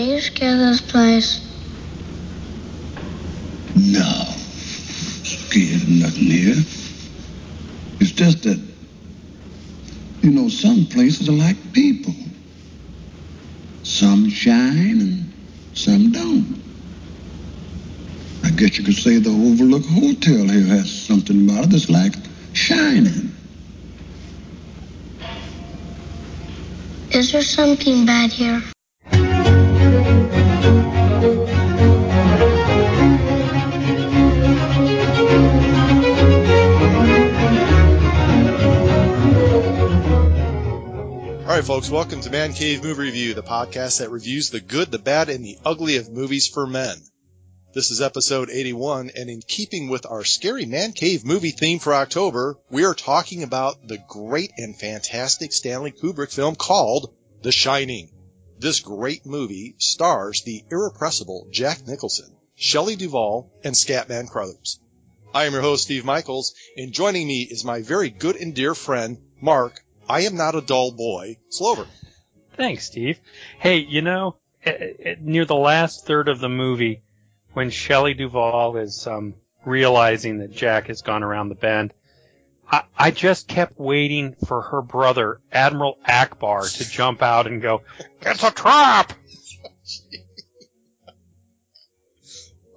Are you scared of this place? No. Scared of nothing here. It's just that, you know, some places are like people. Some shine and some don't. I guess you could say the Overlook Hotel here has something about it that's like shining. Is there something bad here? Right, folks, welcome to Man Cave Movie Review, the podcast that reviews the good, the bad, and the ugly of movies for men. This is episode 81, and in keeping with our scary Man Cave movie theme for October, we are talking about the great and fantastic Stanley Kubrick film called The Shining. This great movie stars the irrepressible Jack Nicholson, Shelley Duvall, and Scatman Crothers. I am your host, Steve Michaels, and joining me is my very good and dear friend, Mark, I am not a dull boy, Slover. Thanks, Steve. Hey, you know, eh, eh, near the last third of the movie, when Shelley Duvall is um, realizing that Jack has gone around the bend, I, I just kept waiting for her brother, Admiral Ackbar, to jump out and go, "It's a trap!"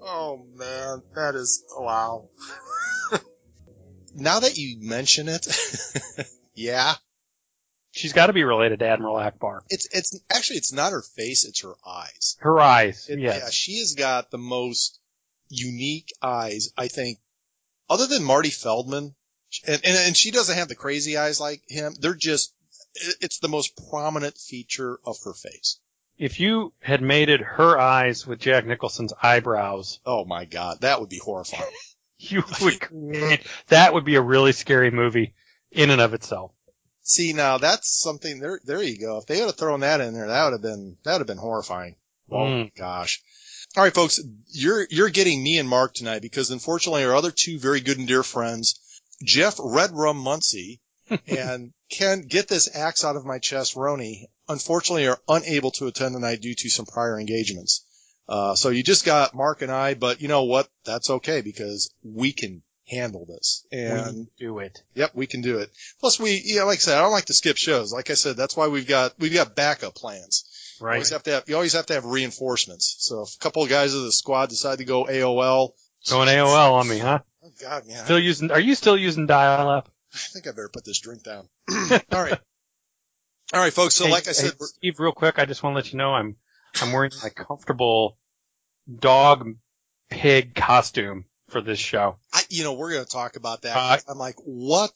Oh man, that is wow. now that you mention it, yeah, She's got to be related to Admiral Ackbar. it's it's actually it's not her face, it's her eyes. Her eyes, It- yes. Yeah, she has got the most unique eyes, I think, other than Marty Feldman, and and, and she doesn't have the crazy eyes like him. They're just it's the most prominent feature of her face. If you had mated her eyes with Jack Nicholson's eyebrows, Oh my god, that would be horrifying. you would create that would be a really scary movie in and of itself. See, now that's something. There, there you go. If they would have thrown that in there, that would have been that would have been horrifying. Oh Mm. gosh. All right, folks, you're you're getting me and Mark tonight because unfortunately our other two very good and dear friends, Jeff Redrum Muncie and Ken Get This Axe Out of My Chest Roney, unfortunately are unable to attend tonight due to some prior engagements. Uh, so you just got Mark and I, but you know what? That's okay because we can handle this. And we do it. Yep, we can do it. Plus, we, yeah, like I said, I don't like to skip shows. Like I said, that's why we've got we've got backup plans. You Right. always have to have you always have to have reinforcements. So if a couple of guys of the squad decide to go AOL, Going AOL on me, huh? oh god, man, Still using? Are you still using dial-up? I think I better put this drink down. All right, all right, folks. So Hey, like I said, hey, Steve, real quick, I just want to let you know I'm I'm wearing my comfortable dog pig costume for this show. I, you know, we're going to talk about that. Uh, I'm like, what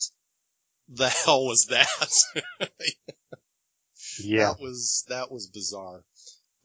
the hell was that? Yeah. That was that was bizarre.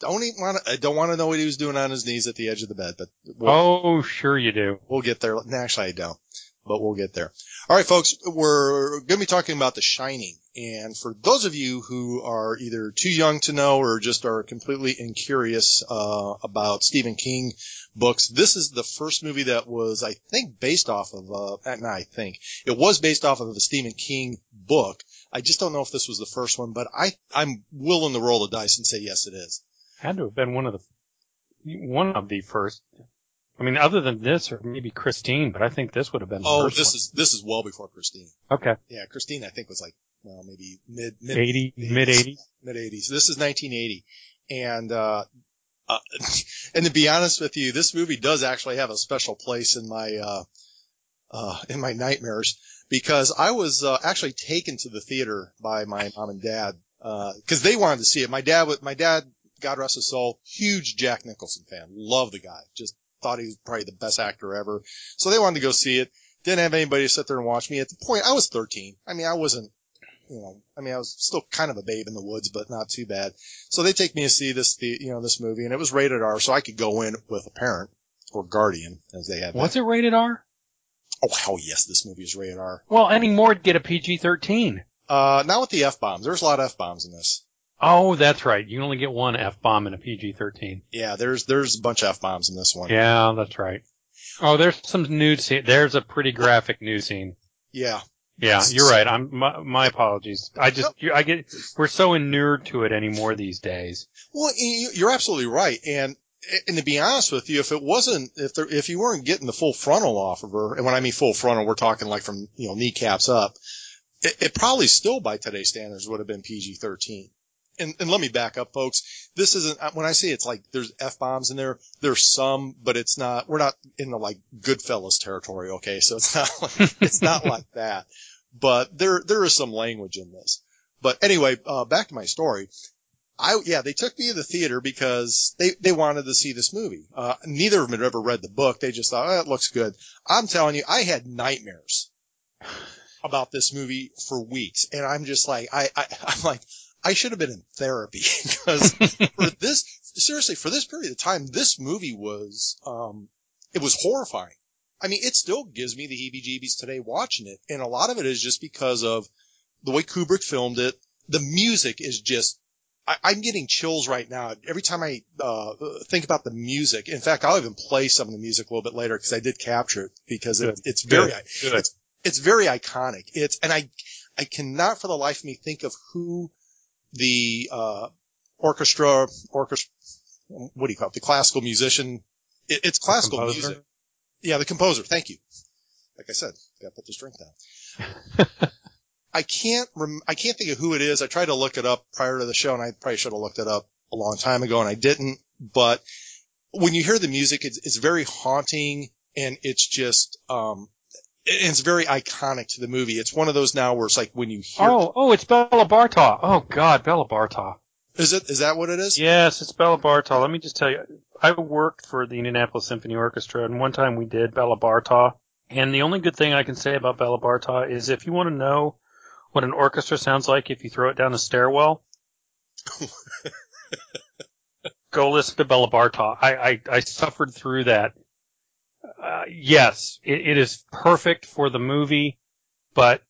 Don't even want to. I don't want to know what he was doing on his knees at the edge of the bed, but we'll, Oh, sure you do. We'll get there. No, Actually, I don't, but we'll get there. All right, folks, we're going to be talking about The Shining. And for those of you who are either too young to know or just are completely incurious, uh, about Stephen King books, this is the first movie that was, I think, based off of, uh, not I think, it was based off of a Stephen King book. I just don't know if this was the first one, but I, I'm willing to roll the dice and say yes, it is. Had to have been one of the one of the first. I mean, other than this, or maybe Christine, but I think this would have been the Oh, this one. is, this is well before Christine. okay. Yeah, Christine, I think was like, well, maybe mid, mid, 80, mid 80s. mid 80s. This is 1980. And, uh, uh, and to be honest with you, this movie does actually have a special place in my, uh, uh, in my nightmares because I was, uh, actually taken to the theater by my mom and dad, uh, cause they wanted to see it. My dad, my dad, God rest his soul, huge Jack Nicholson fan. Love the guy. Just thought he was probably the best actor ever. So they wanted to go see it. Didn't have anybody to sit there and watch me. At the point, I was 13. I mean, I wasn't, you know, I mean, I was still kind of a babe in the woods, but not too bad. So they take me to see this, the, you know, this movie and it was rated R, so I could go in with a parent or guardian as they had. Was back- it rated R? Oh, hell yes, this movie is rated R. Well, any more get a PG-13. Uh, not with the F-bombs. There's a lot of F-bombs in this. Oh, that's right. You only get one F-bomb in a PG-13. Yeah, there's, there's a bunch of F-bombs in this one. Yeah, that's right. Oh, there's some nude scene. There's a pretty graphic nude scene. Yeah. Yeah, you're right. I'm my, my apologies. I just I get we're so inured to it anymore these days. Well, you- you're absolutely right. And and to be honest with you, if it wasn't if there if you weren't getting the full frontal off of her, and when I mean full frontal, we're talking like from you know kneecaps up, it, it probably still by today's standards would have been PG-13. And, and let me back up, folks. This isn't uh, when I say it's like there's f bombs in there. There's some, but it's not. We're not in the like Goodfellas territory, okay? So it's not like, it's not like that. But there there is some language in this. But anyway, uh, back to my story. I yeah, they took me to the theater because they they wanted to see this movie. Uh, neither of them had ever read the book. They just thought, oh, it looks good. I'm telling you, I had nightmares about this movie for weeks, and I'm just like, I, I I'm like, I should have been in therapy because for this seriously for this period of time, this movie was um it was horrifying. I mean, it still gives me the heebie-jeebies today watching it, and a lot of it is just because of the way Kubrick filmed it. The music is just I, I'm getting chills right now every time I uh, think about the music. In fact, I'll even play some of the music a little bit later because I did capture it because it, it's very Good. it's it's very iconic. It's and I I cannot for the life of me think of who the uh, orchestra orchestra what do you call it the classical musician it, it's classical music yeah the composer thank you like I said gotta put this drink down I can't rem- I can't think of who it is I tried to look it up prior to the show and I probably should have looked it up a long time ago and I didn't but when you hear the music it's, it's very haunting and it's just um it- it's very iconic to the movie. It's one of those now where it's like when you hear, Oh, oh, it's Béla Bartók. Oh God, Béla Bartók. Is it, is that what it is? Yes, it's Béla Bartók. Let me just tell you, I worked for the Indianapolis Symphony Orchestra, and one time we did Béla Bartók. And the only good thing I can say about Béla Bartók is if you want to know what an orchestra sounds like if you throw it down a stairwell, go listen to Béla Bartók. I, I, I suffered through that. Uh, yes, it, it is perfect for the movie, but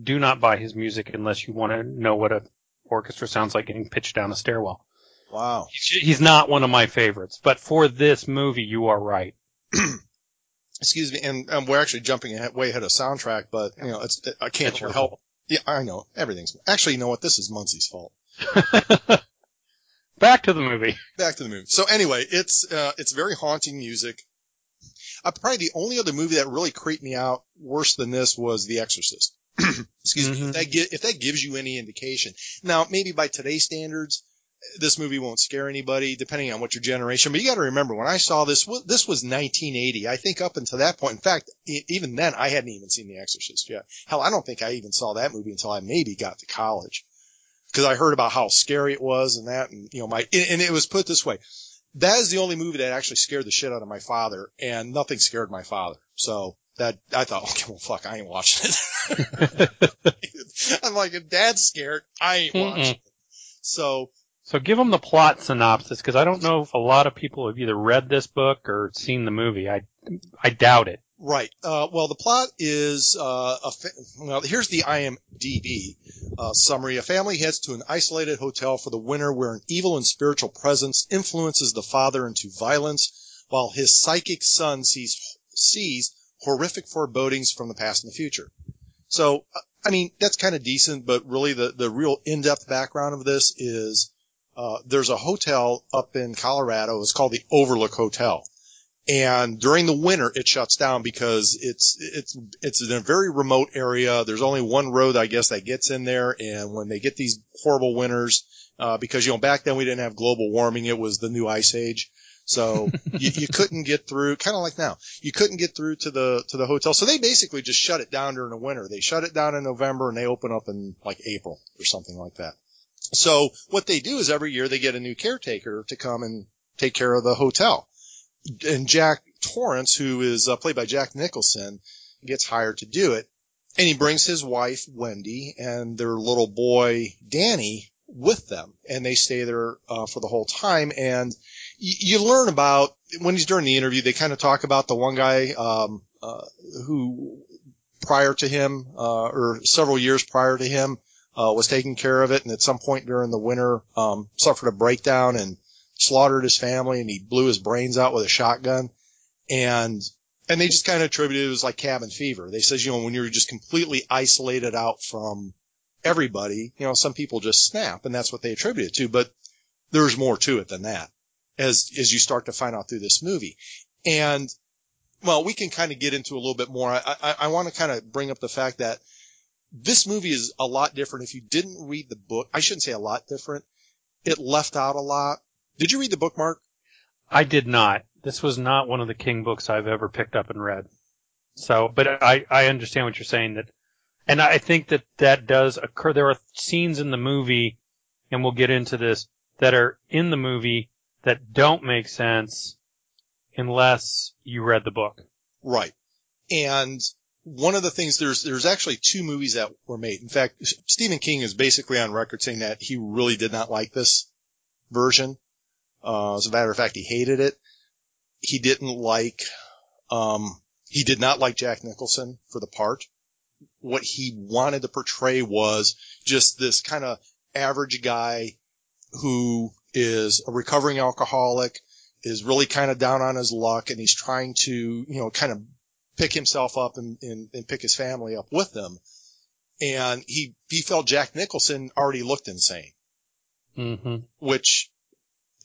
do not buy his music unless you want to know what a orchestra sounds like getting pitched down a stairwell. Wow. He's he's not one of my favorites, but for this movie, you are right. Excuse me. And, and we're actually jumping ahead, way ahead of soundtrack, but you know, it's, I can't It's your help. Yeah, I know. Everything's, actually, you know what? This is Muncie's fault. Back to the movie. Back to the movie. So anyway, it's, uh, it's very haunting music. Uh, probably the only other movie that really creeped me out worse than this was The Exorcist. Excuse me. Mhm. If that, gi- if that gives you any indication. Now, maybe by today's standards, this movie won't scare anybody, depending on what your generation. But you got to remember, when I saw this, this was 1980. I think up until that point, in fact, even then, I hadn't even seen The Exorcist yet. Hell, I don't think I even saw that movie until I maybe got to college, because I heard about how scary it was and that, and you know, my and it was put this way. That is the only movie that actually scared the shit out of my father, and nothing scared my father. So that I thought, okay, well, fuck, I ain't watching it. I'm like, if Dad's scared, I ain't watching it. So So give them the plot synopsis, because I don't know if a lot of people have either read this book or seen the movie. I I doubt it. Right. Uh, well, the plot is uh, a fa- well. Here's the IMDb uh, summary. A family heads to an isolated hotel for the winter, where an evil and spiritual presence influences the father into violence, while his psychic son sees sees horrific forebodings from the past and the future. So, I mean, that's kind of decent, but really, the the real in-depth background of this is uh, there's a hotel up in Colorado. It's called the Overlook Hotel and during the winter it shuts down because it's it's it's in a very remote area. There's only one road, I guess, that gets in there, and when they get these horrible winters, uh, because you know back then we didn't have global warming, it was the new ice age, so you, you couldn't get through. Kind of like now, you couldn't get through to the to the hotel, so they basically just shut it down during the winter. They shut it down in November, and they open up in like April or something like that. So what they do is every year they get a new caretaker to come and take care of the hotel and Jack Torrance, who is uh, played by Jack Nicholson, gets hired to do it. And he brings his wife, Wendy, and their little boy, Danny, with them. And they stay there uh, for the whole time. And you learn about, when he's during the interview, they kind of talk about the one guy um, uh, who, prior to him, uh, or several years prior to him, uh, was taking care of it. And at some point during the winter, um, suffered a breakdown and slaughtered his family and he blew his brains out with a shotgun. And and they just kind of attributed it was like cabin fever. They says, you know, when you're just completely isolated out from everybody, you know, some people just snap and that's what they attribute it to, but there's more to it than that as, as you start to find out through this movie. And well, we can kind of get into a little bit more. I, I, I want to kind of bring up the fact that this movie is a lot different. If you didn't read the book, I shouldn't say a lot different. It left out a lot. Did you read the book, Mark? I did not. This was not one of the King books I've ever picked up and read. So, but I, I understand what you're saying that, and I think that that does occur. There are scenes in the movie, and we'll get into this, that are in the movie that don't make sense unless you read the book. Right. And one of the things there's there's actually two movies that were made. In fact, Stephen King is basically on record saying that he really did not like this version. Uh, as a matter of fact, he hated it. He didn't like, um, he did not like Jack Nicholson for the part. What he wanted to portray was just this kind of average guy who is a recovering alcoholic, is really kind of down on his luck, and he's trying to, you know, kind of pick himself up and, and, and pick his family up with him. And he, he felt Jack Nicholson already looked insane. Mm-hmm. Which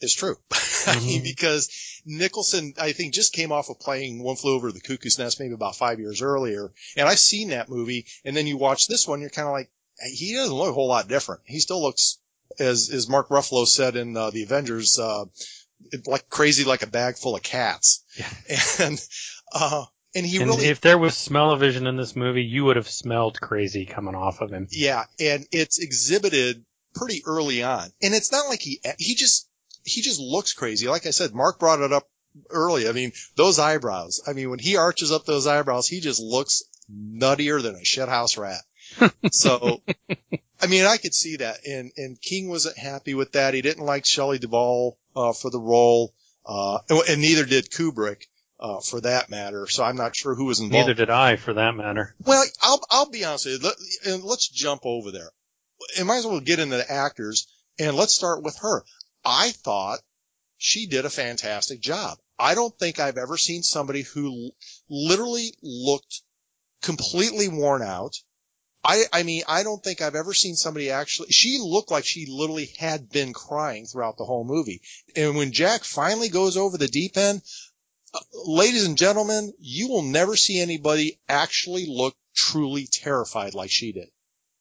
is true. Mm-hmm. I mean, because Nicholson, I think, just came off of playing One Flew Over the Cuckoo's Nest maybe about five years earlier. And I've seen that movie. And then you watch this one, you're kind of like, he doesn't look a whole lot different. He still looks, as, as Mark Ruffalo said in uh, the Avengers, uh, it, like crazy like a bag full of cats. Yeah. And, uh, and he and really, if there was smell-o-vision in this movie, you would have smelled crazy coming off of him. yeah, and it's exhibited pretty early on. And it's not like he, he just, he just looks crazy. Like I said, Mark brought it up early. I mean, those eyebrows. I mean, when he arches up those eyebrows, he just looks nuttier than a shithouse rat. So, I mean, I could see that. And, and King wasn't happy with that. He didn't like Shelley Duvall, uh, for the role. Uh, and, and neither did Kubrick. Uh, for that matter. So I'm not sure who was involved. Neither did I, for that matter. Well, I'll, I'll be honest with you. Let, and let's jump over there. And might as well get into the actors and let's start with her. I thought she did a fantastic job. I don't think I've ever seen somebody who l- literally looked completely worn out. I, I mean, I don't think I've ever seen somebody actually, she looked like she literally had been crying throughout the whole movie. And when Jack finally goes over the deep end, uh, ladies and gentlemen, you will never see anybody actually look truly terrified like she did.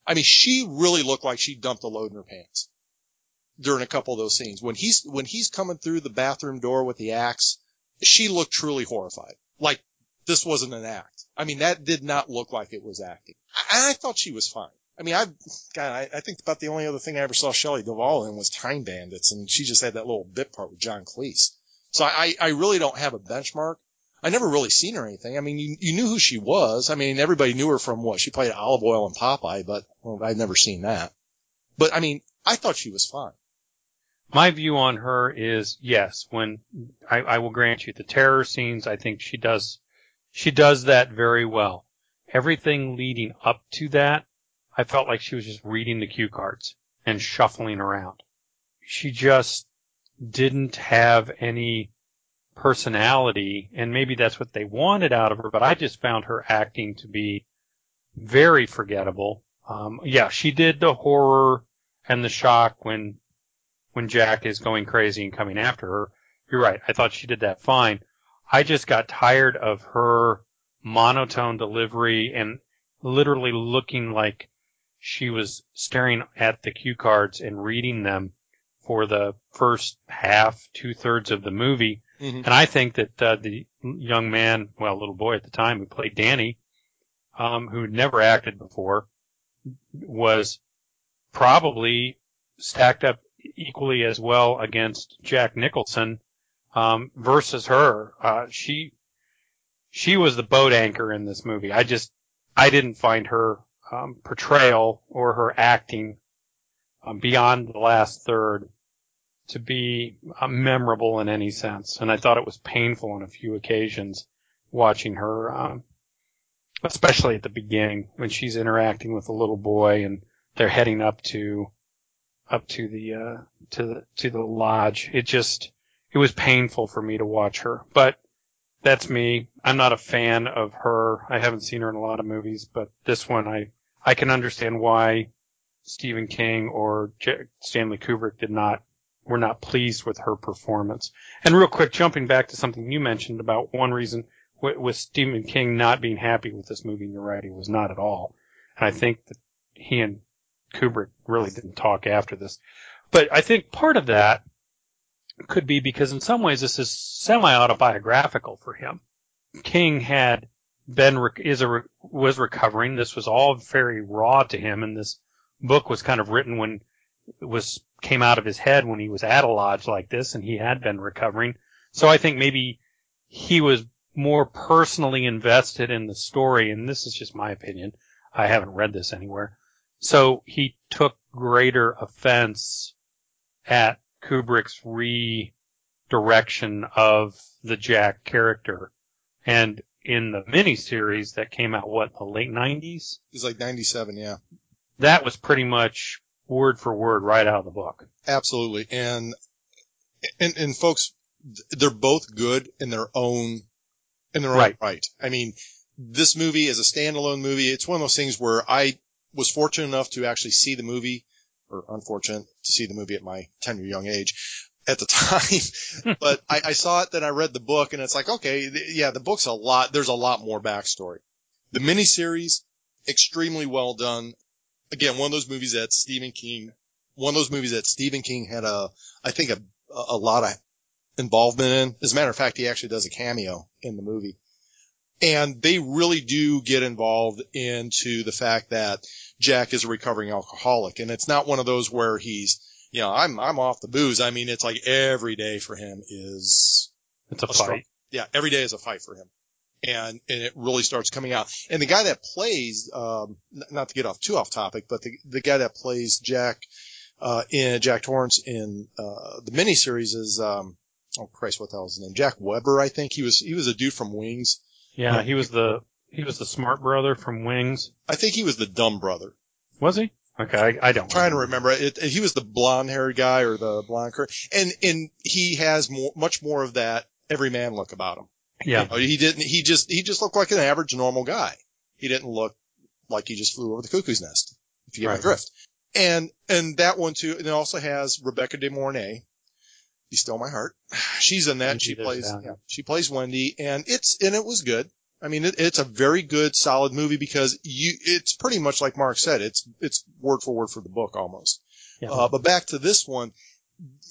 I mean, she really looked like she dumped a load in her pants during a couple of those scenes. When he's, when he's coming through the bathroom door with the axe, she looked truly horrified. Like this wasn't an act. I mean, that did not look like it was acting. I, I thought she was fine. I mean, I, God, I, I think about the only other thing I ever saw Shelley Duvall in was Time Bandits, and she just had that little bit part with John Cleese. So I, I really don't have a benchmark. I never really seen her anything. I mean, you, you knew who she was. I mean, everybody knew her from what? She played Olive Oyl and Popeye, but well, I've never seen that. But I mean, I thought she was fine. My view on her is yes, when I, I will grant you the terror scenes, I think she does, she does that very well. Everything leading up to that, I felt like she was just reading the cue cards and shuffling around. She just didn't have any personality, and maybe that's what they wanted out of her, but I just found her acting to be very forgettable. Um, yeah, she did the horror and the shock when, when Jack is going crazy and coming after her. You're right. I thought she did that fine. I just got tired of her monotone delivery and literally looking like she was staring at the cue cards and reading them for the first half, two thirds of the movie. Mm-hmm. And I think that uh, the young man, well, little boy at the time who played Danny, um, who never acted before, was probably stacked up equally as well against Jack Nicholson um, versus her. Uh, she she was the boat anchor in this movie. I just I didn't find her um, portrayal or her acting um, beyond the last third to be uh, memorable in any sense, and I thought it was painful on a few occasions watching her, um, especially at the beginning when she's interacting with a little boy and they're heading up to up to the uh, to the to the lodge. It just it was painful for me to watch her, but that's me. I'm not a fan of her. I haven't seen her in a lot of movies, but this one I I can understand why Stephen King or J- Stanley Kubrick did not were not pleased with her performance. And real quick, jumping back to something you mentioned about one reason with, Stephen King not being happy with this movie, and you're right, he was not at all. And I think that he and Kubrick really didn't talk after this. But I think part of that could be because in some ways this is semi-autobiographical for him. King had been is a was recovering. This was all very raw to him, and this book was kind of written when it was came out of his head when he was at a lodge like this, and he had been recovering. So I think maybe he was more personally invested in the story, and this is just my opinion. I haven't read this anywhere. So he took greater offense at Kubrick's redirection of the Jack character. And in the miniseries that came out, what, the late 90s? It was like 97, yeah. That was pretty much word for word right out of the book. Absolutely. And, and, and folks, they're both good in their own, in their own Right. right. I mean, this movie is a standalone movie. It's one of those things where I was fortunate enough to actually see the movie, or unfortunate to see the movie at my tender young age at the time. but I, I saw it, then I read the book, and it's like, okay, th- yeah, the book's a lot. There's a lot more backstory. The miniseries, extremely well done. Again, one of those movies that Stephen King, one of those movies that Stephen King had a, I think a, a lot of involvement in. As a matter of fact, he actually does a cameo in the movie. And they really do get involved into the fact that Jack is a recovering alcoholic. And it's not one of those where he's, you know, I'm, I'm off the booze. I mean, it's like every day for him is It's a a struggle. fight. yeah, every day is a fight for him. And, and it really starts coming out. And the guy that plays, um, not to get off too off topic, but the, the guy that plays Jack, uh, in Jack Torrance in, uh, the miniseries is, um, oh Christ, what the hell is his name? Jack Weber, I think. He was, he was a dude from Wings. Yeah, he was the he was the smart brother from Wings. I think he was the dumb brother. Was he? Okay, I, I don't. I'm trying to remember it. He was the blonde haired guy or the blonde cur and, and he has more, much more of that everyman look about him. Yeah, You know, he didn't. He just he just looked like an average normal guy. He didn't look like he just flew over the cuckoo's nest. If you get my drift. And and that one too. And it also has Rebecca De Mornay. You stole my heart. She's in that. She plays. Yeah, she plays Wendy, and it's and it was good. I mean, it, it's a very good, solid movie because you. It's pretty much like Mark said. It's it's word for word for the book almost. yeah. Uh, but back to this one,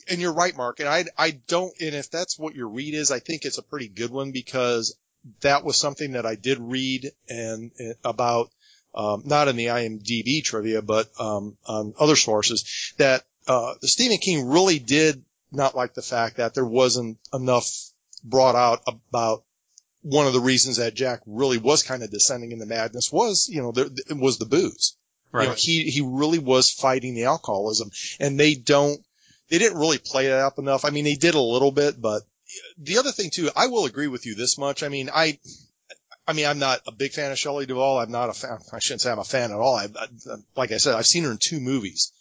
and you're right, Mark. And I, I don't, and if that's what your read is, I think it's a pretty good one because that was something that I did read and uh, about, um, not in the IMDb trivia, but, um, on other sources that, uh, Stephen King really did not like the fact that there wasn't enough brought out about one of the reasons that Jack really was kind of descending into madness was, you know, there, it was the booze. right. You know, he he really was fighting the alcoholism, and they don't they didn't really play that up enough. I mean, they did a little bit, but the other thing too, I will agree with you this much. I mean, I. I mean, I'm not a big fan of Shelley Duvall. I'm not a fan. I shouldn't say I'm a fan at all. I, I, like I said, I've seen her in two movies,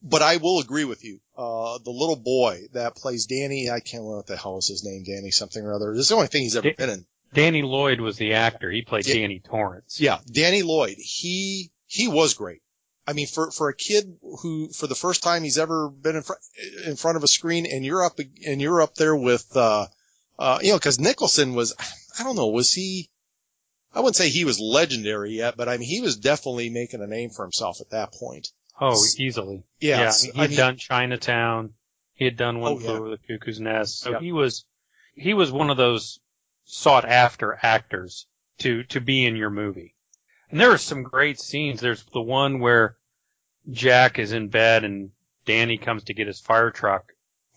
but I will agree with you. Uh, the little boy that plays Danny, I can't remember what the hell is his name, Danny something or other. This is the only thing he's ever been in. Danny Lloyd was the actor. He played. Danny Torrance. Yeah, Danny Lloyd. He he was great. I mean, for for a kid who for the first time he's ever been in front in front of a screen, and you're up and you're up there with uh uh you know because Nicholson was I don't know was he I wouldn't say he was legendary yet, but I mean he was definitely making a name for himself at that point. Oh, easily. Yeah, Yeah, he I had mean, done Chinatown. He had done One Oh, Flew yeah. Over the Cuckoo's Nest. So Yeah. he was he was one of those sought after actors to to be in your movie. And there are some great scenes. There's the one where Jack is in bed and Danny comes to get his fire truck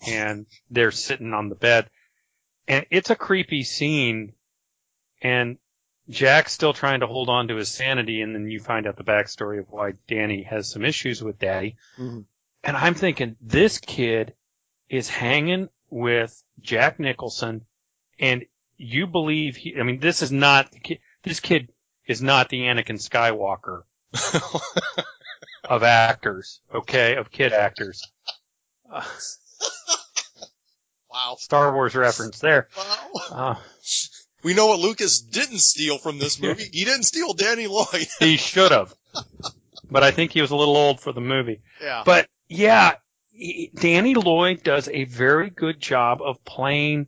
and they're sitting on the bed. And it's a creepy scene and Jack's still trying to hold on to his sanity and then you find out the backstory of why Danny has some issues with Daddy. Mhm. And I'm thinking, this kid is hanging with Jack Nicholson, and you believe he, I mean, this is not, this kid is not the Anakin Skywalker of actors, okay, of kid actors. Uh, wow, Star Wars reference there. wow. Uh, We know what Lucas didn't steal from this movie. He didn't steal Danny Lloyd. He should have. but I think he was a little old for the movie. yeah. But yeah, he- Danny Lloyd does a very good job of playing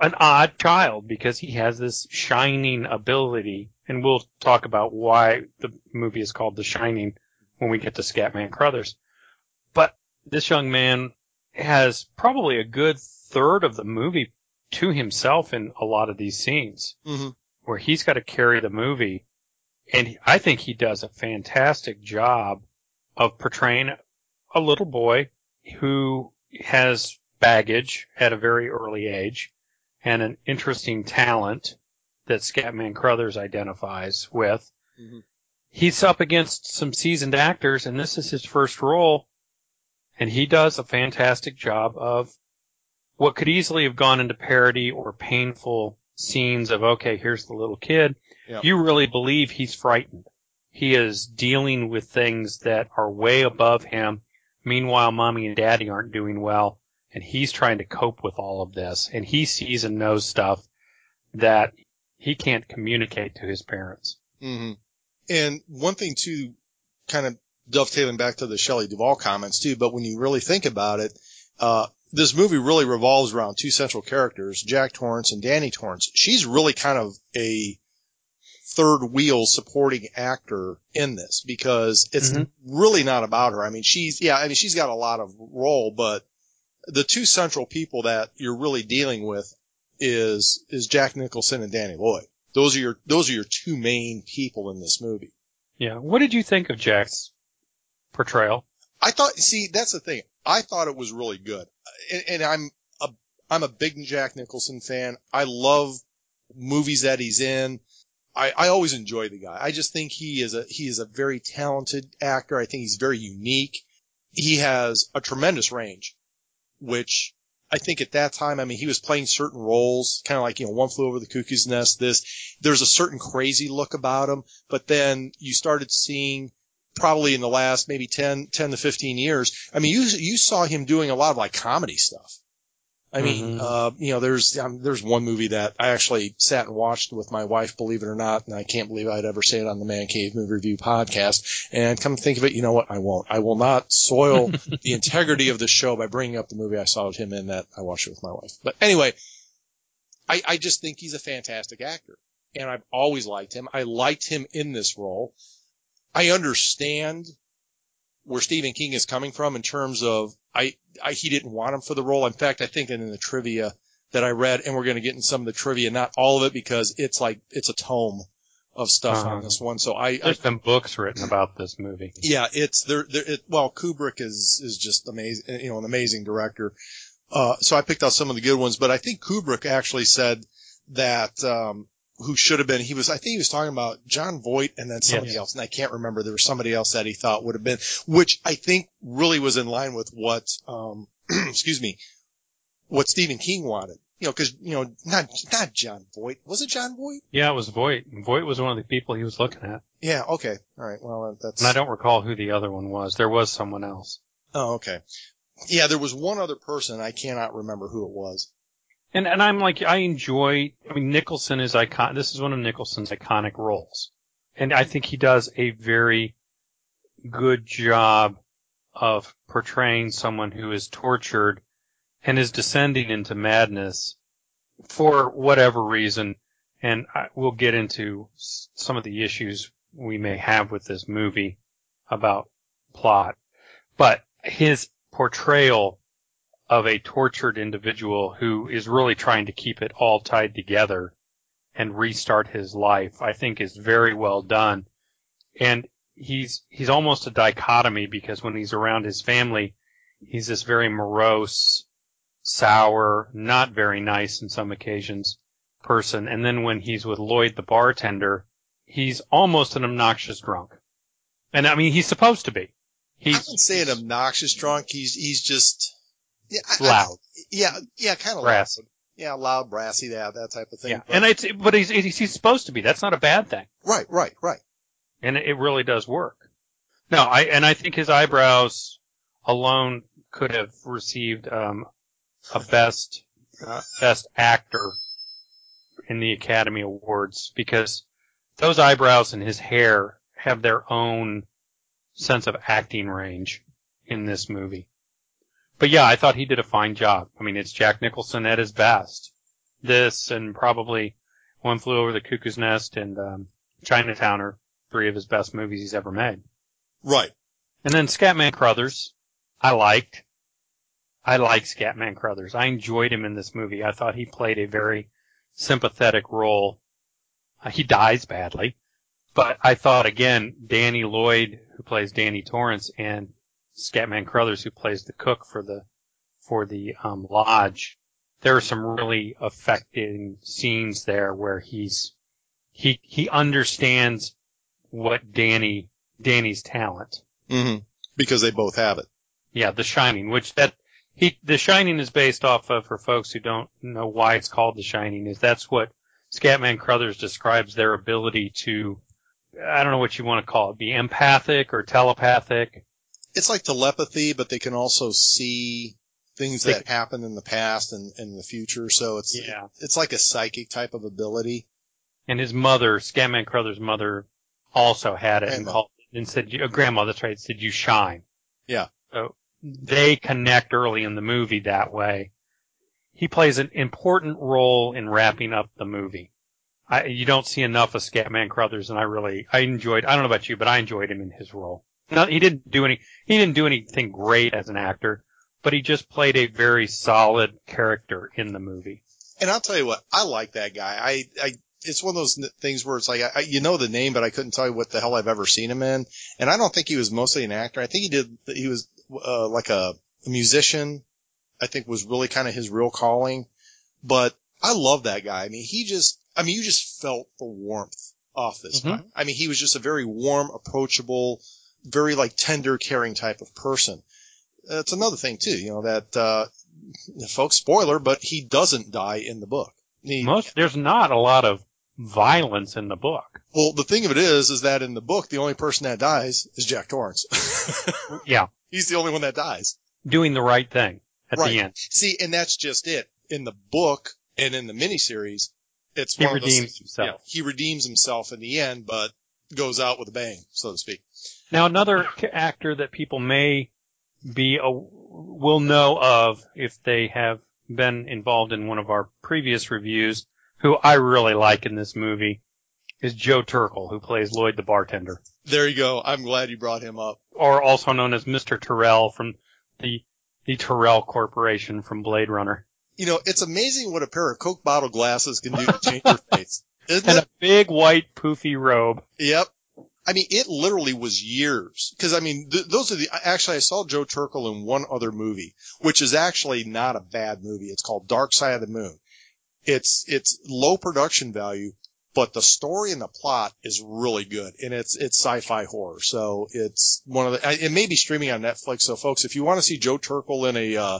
an odd child because he has this shining ability, and we'll talk about why the movie is called The Shining when we get to Scatman Crothers. But this young man has probably a good third of the movie to himself in a lot of these scenes hmm where he's got to carry the movie. And I think he does a fantastic job of portraying a little boy who has baggage at a very early age and an interesting talent that Scatman Crothers identifies with. Mhm. He's up against some seasoned actors and this is his first role and he does a fantastic job of what could easily have gone into parody or painful scenes of, okay, here's the little kid. Yep. You really believe he's frightened. He is dealing with things that are way above him. Meanwhile, mommy and daddy aren't doing well and he's trying to cope with all of this and he sees and knows stuff that he can't communicate to his parents. hmm And one thing too, kind of dovetailing back to the Shelley Duvall comments too, but when you really think about it, uh, this movie really revolves around two central characters, Jack Torrance and Danny Torrance. She's really kind of a third wheel supporting actor in this because it's Mhm. really not about her. I mean, she's, yeah, I mean, she's got a lot of role, but the two central people that you're really dealing with is, is Jack Nicholson and Danny Lloyd. Those are your, those are your two main people in this movie. Yeah. What did you think of Jack's portrayal? I thought, see, that's the thing. I thought it was really good. And, and I'm a, I'm a big Jack Nicholson fan. I love movies that he's in. I, I always enjoy the guy. I just think he is a, he is a very talented actor. I think he's very unique. He has a tremendous range, which I think at that time, I mean, he was playing certain roles, kind of like, you know, One Flew Over the Cuckoo's Nest, this, there's a certain crazy look about him, but then you started seeing probably in the last maybe 10, 10 to 15 years. I mean, you, you saw him doing a lot of like comedy stuff. I mean, Mhm. uh, you know, there's, um, there's one movie that I actually sat and watched with my wife, believe it or not, and I can't believe I'd ever say it on the Man Cave Movie Review podcast. And come to think of it, you know what? I won't. I will not soil the integrity of the show by bringing up the movie I saw him in that I watched it with my wife. But anyway, I, I just think he's a fantastic actor and I've always liked him. I liked him in this role. I understand where Stephen King is coming from in terms of I, I he didn't want him for the role. In fact, I think in the trivia that I read, and we're going to get in some of the trivia, not all of it because it's like it's a tome of stuff on Uh-huh. this one. So I, I There's books written about this movie. yeah, it's there. there it, well, Kubrick is is just amazing. You know, an amazing director. Uh, so I picked out some of the good ones, but I think Kubrick actually said that um, who should have been. He was. I think he was talking about Jon Voight and then somebody Yes. else, and I can't remember. There was somebody else that he thought would have been, which I think really was in line with what, um, excuse me, what Stephen King wanted. You know, because you know, not not Jon Voight. Was it Jon Voight? Yeah, it was Voight. Voight was one of the people he was looking at. Yeah. Okay. All right. Well, that's. And I don't recall who the other one was. There was someone else. Oh, okay. Yeah, there was one other person. I cannot remember who it was. And and I'm like I enjoy I mean Nicholson is icon this is one of Nicholson's iconic roles. And I think he does a very good job of portraying someone who is tortured and is descending into madness for whatever reason. And I, we'll get into some of the issues we may have with this movie about plot. But his portrayal of a tortured individual who is really trying to keep it all tied together and restart his life, I think is very well done. And he's, he's almost a dichotomy because when he's around his family, he's this very morose, sour, not very nice in some occasions person. And then when he's with Lloyd the bartender, he's almost an obnoxious drunk. And I mean, he's supposed to be. I wouldn't say an obnoxious drunk. He's he's just yeah, I- I- loud, yeah, yeah, kind of loud. brassy. Yeah, loud, brassy, that that type of thing. Yeah, But- and it's but he's he's he's supposed to be. That's not a bad thing, right, right, right. and it, it really does work. No, I and I think his eyebrows alone could have received um, a best uh, best actor in the Academy Awards because those eyebrows and his hair have their own sense of acting range in this movie. But yeah, I thought he did a fine job. I mean, it's Jack Nicholson at his best. This and probably One Flew Over the Cuckoo's Nest and um, Chinatown are three of his best movies he's ever made. Right. And then Scatman Crothers, I liked. I like Scatman Crothers. I enjoyed him in this movie. I thought he played a very sympathetic role. Uh, he dies badly, but I thought again, Danny Lloyd, who plays Danny Torrance, and Scatman Crothers, who plays the cook for the for the um, lodge, there are some really affecting scenes there where he's he he understands what Danny Danny's talent. Mm-hmm. Because they both have it. Yeah, The Shining, which that he The Shining is based off of for folks who don't know why it's called The Shining is that's what Scatman Crothers describes their ability to I don't know what you want to call it, be empathic or telepathic. It's like telepathy, but they can also see things that happened in the past and, and in the future. So it's Yeah. it's like a psychic type of ability. And his mother, Scatman Crothers' mother, also had it and called and said, "You- uh, "Grandma, that's right." Said you shine. Yeah. So they connect early in the movie that way. He plays an important role in wrapping up the movie. I, you don't see enough of Scatman Crothers, and I really I enjoyed. I don't know about you, but I enjoyed him in his role. No, he didn't do any. He didn't do anything great as an actor, but he just played a very solid character in the movie. And I'll tell you what, I like that guy. I, I, it's one of those things where it's like, I, you know the name, but I couldn't tell you what the hell I've ever seen him in. And I don't think he was mostly an actor. I think he did, he was, uh, like a, a musician. I think was really kind of his real calling. But I love that guy. I mean, he just, I mean, you just felt the warmth off this Mhm. guy. I mean, he was just a very warm, approachable, very like tender, caring type of person. That's another thing too, you know, that, uh, folks, spoiler, but he doesn't die in the book. He, Most there's not a lot of violence in the book. well, the thing of it is, is that in the book, the only person that dies is Jack Torrance. Yeah, He's the only one that dies. doing the right thing at Right. the end. See, and that's just it. In the book and in the miniseries, it's He one of those redeems himself. yeah, he redeems himself in the end, but goes out with a bang, so to speak. Now another actor that people may be a, will know of if they have been involved in one of our previous reviews, who I really like in this movie, is Joe Turkel, who plays Lloyd the bartender, There you go. I'm glad you brought him up. or also known as Mr. Tyrell from the the Tyrell Corporation from Blade Runner, You know, it's amazing what a pair of Coke bottle glasses can do to change your face. Isn't and it? a big white poofy robe. Yep. I mean, it literally was years. Cause I mean, th- those are the, actually I saw Joe Turkel in one other movie, which is actually not a bad movie. It's called Dark Side of the Moon. It's, it's low production value, but the story and the plot is really good and it's, it's sci-fi horror. So it's one of the, it may be streaming on Netflix. So folks, if you want to see Joe Turkel in a, uh,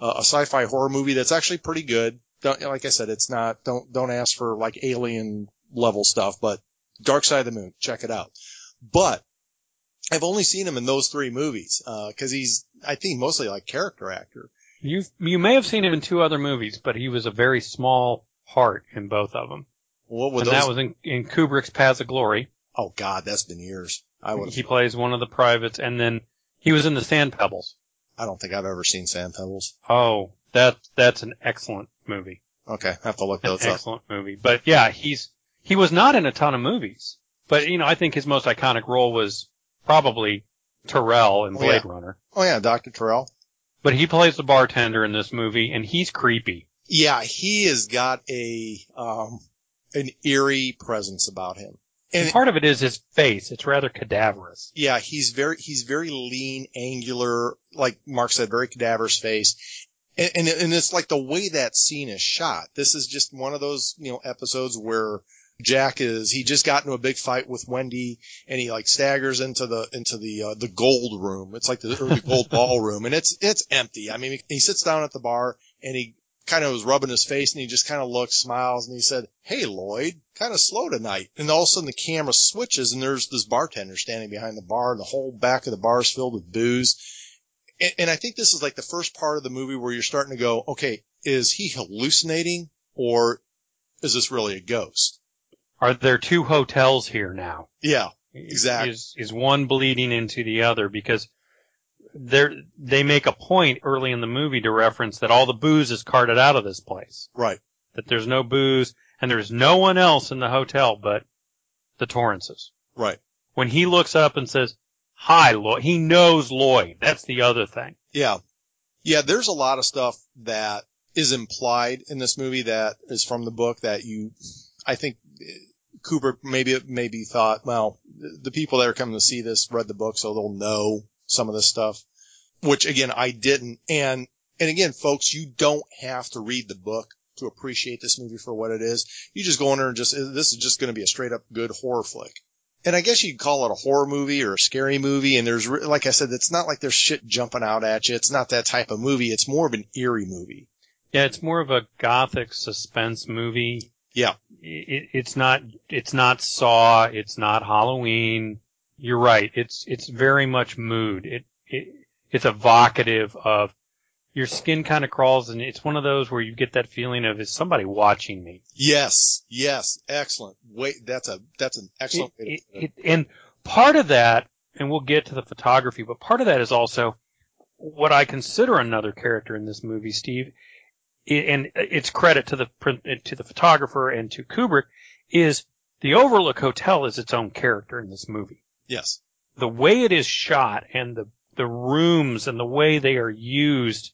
a sci-fi horror movie that's actually pretty good, don't, like I said, it's not, don't, don't ask for like alien level stuff, but Dark Side of the Moon. Check it out. But I've only seen him in those three movies, uh, cause he's, I think mostly like character actor. You you may have seen him in two other movies, but he was a very small part in both of them. What would and those? that was in, in Kubrick's Paths of Glory. oh God, that's been years. I would. He plays one of the privates, and then he was in the Sand Pebbles. I don't think I've ever seen Sand Pebbles. Oh, that that's an excellent movie. Okay, I have to look An those up. excellent movie. But yeah, he's he was not in a ton of movies. But you know, I think his most iconic role was probably Tyrell in Oh, Blade yeah. Runner. Oh yeah, Dr. Tyrell. But he plays the bartender in this movie, and he's creepy. Yeah, he has got a, um, an eerie presence about him. And And part of it is his face. It's rather cadaverous. yeah, he's very, he's very lean, angular, like Mark said, very cadaverous face. And, and, and it's like the way that scene is shot. This is just one of those, you know, episodes where Jack is, he just got into a big fight with Wendy and he like staggers into the, into the, uh, the gold room. It's like the, the gold ballroom and it's, it's empty. I mean, he sits down at the bar and he kind of was rubbing his face and he just kind of looks, smiles and he said, Hey Lloyd, kind of slow tonight. And all of a sudden the camera switches and there's this bartender standing behind the bar and the whole back of the bar is filled with booze. And, and I think this is like the first part of the movie where you're starting to go, okay, is he hallucinating or is this really a ghost? Are there two hotels here now? Yeah, Exactly. Is is one bleeding into the other because they they make a point early in the movie to reference that all the booze is carted out of this place. right. That there's no booze and there's no one else in the hotel but the Torrances. Right. When he looks up and says, "Hi, Lloyd," he knows Lloyd. That's the other thing. Yeah. Yeah, there's a lot of stuff that is implied in this movie that is from the book that you, I think Kubrick maybe, maybe thought, well, the people that are coming to see this read the book so they'll know some of this stuff, which again, I didn't. And, and again, folks, you don't have to read the book to appreciate this movie for what it is. You just go in there and just, this is just going to be a straight up good horror flick. And I guess you could call it a horror movie or a scary movie. And there's, like I said, it's not like there's shit jumping out at you. It's not that type of movie. It's more of an eerie movie. Yeah, it's more of a gothic suspense movie. Yeah. It, it's not it's not Saw, it's not Halloween. You're right. It's it's very much mood. It, it it's evocative of your skin kind of crawls and it's one of those where you get that feeling of is somebody watching me. Yes. Yes. Excellent. Wait, that's a, that's an excellent It- it. it- and part of that, and we'll get to the photography, but part of that is also what I consider another character in this movie, Steve, and it's credit to the to the photographer and to Kubrick, is the Overlook Hotel is its own character in this movie. Yes. The way it is shot and the the rooms and the way they are used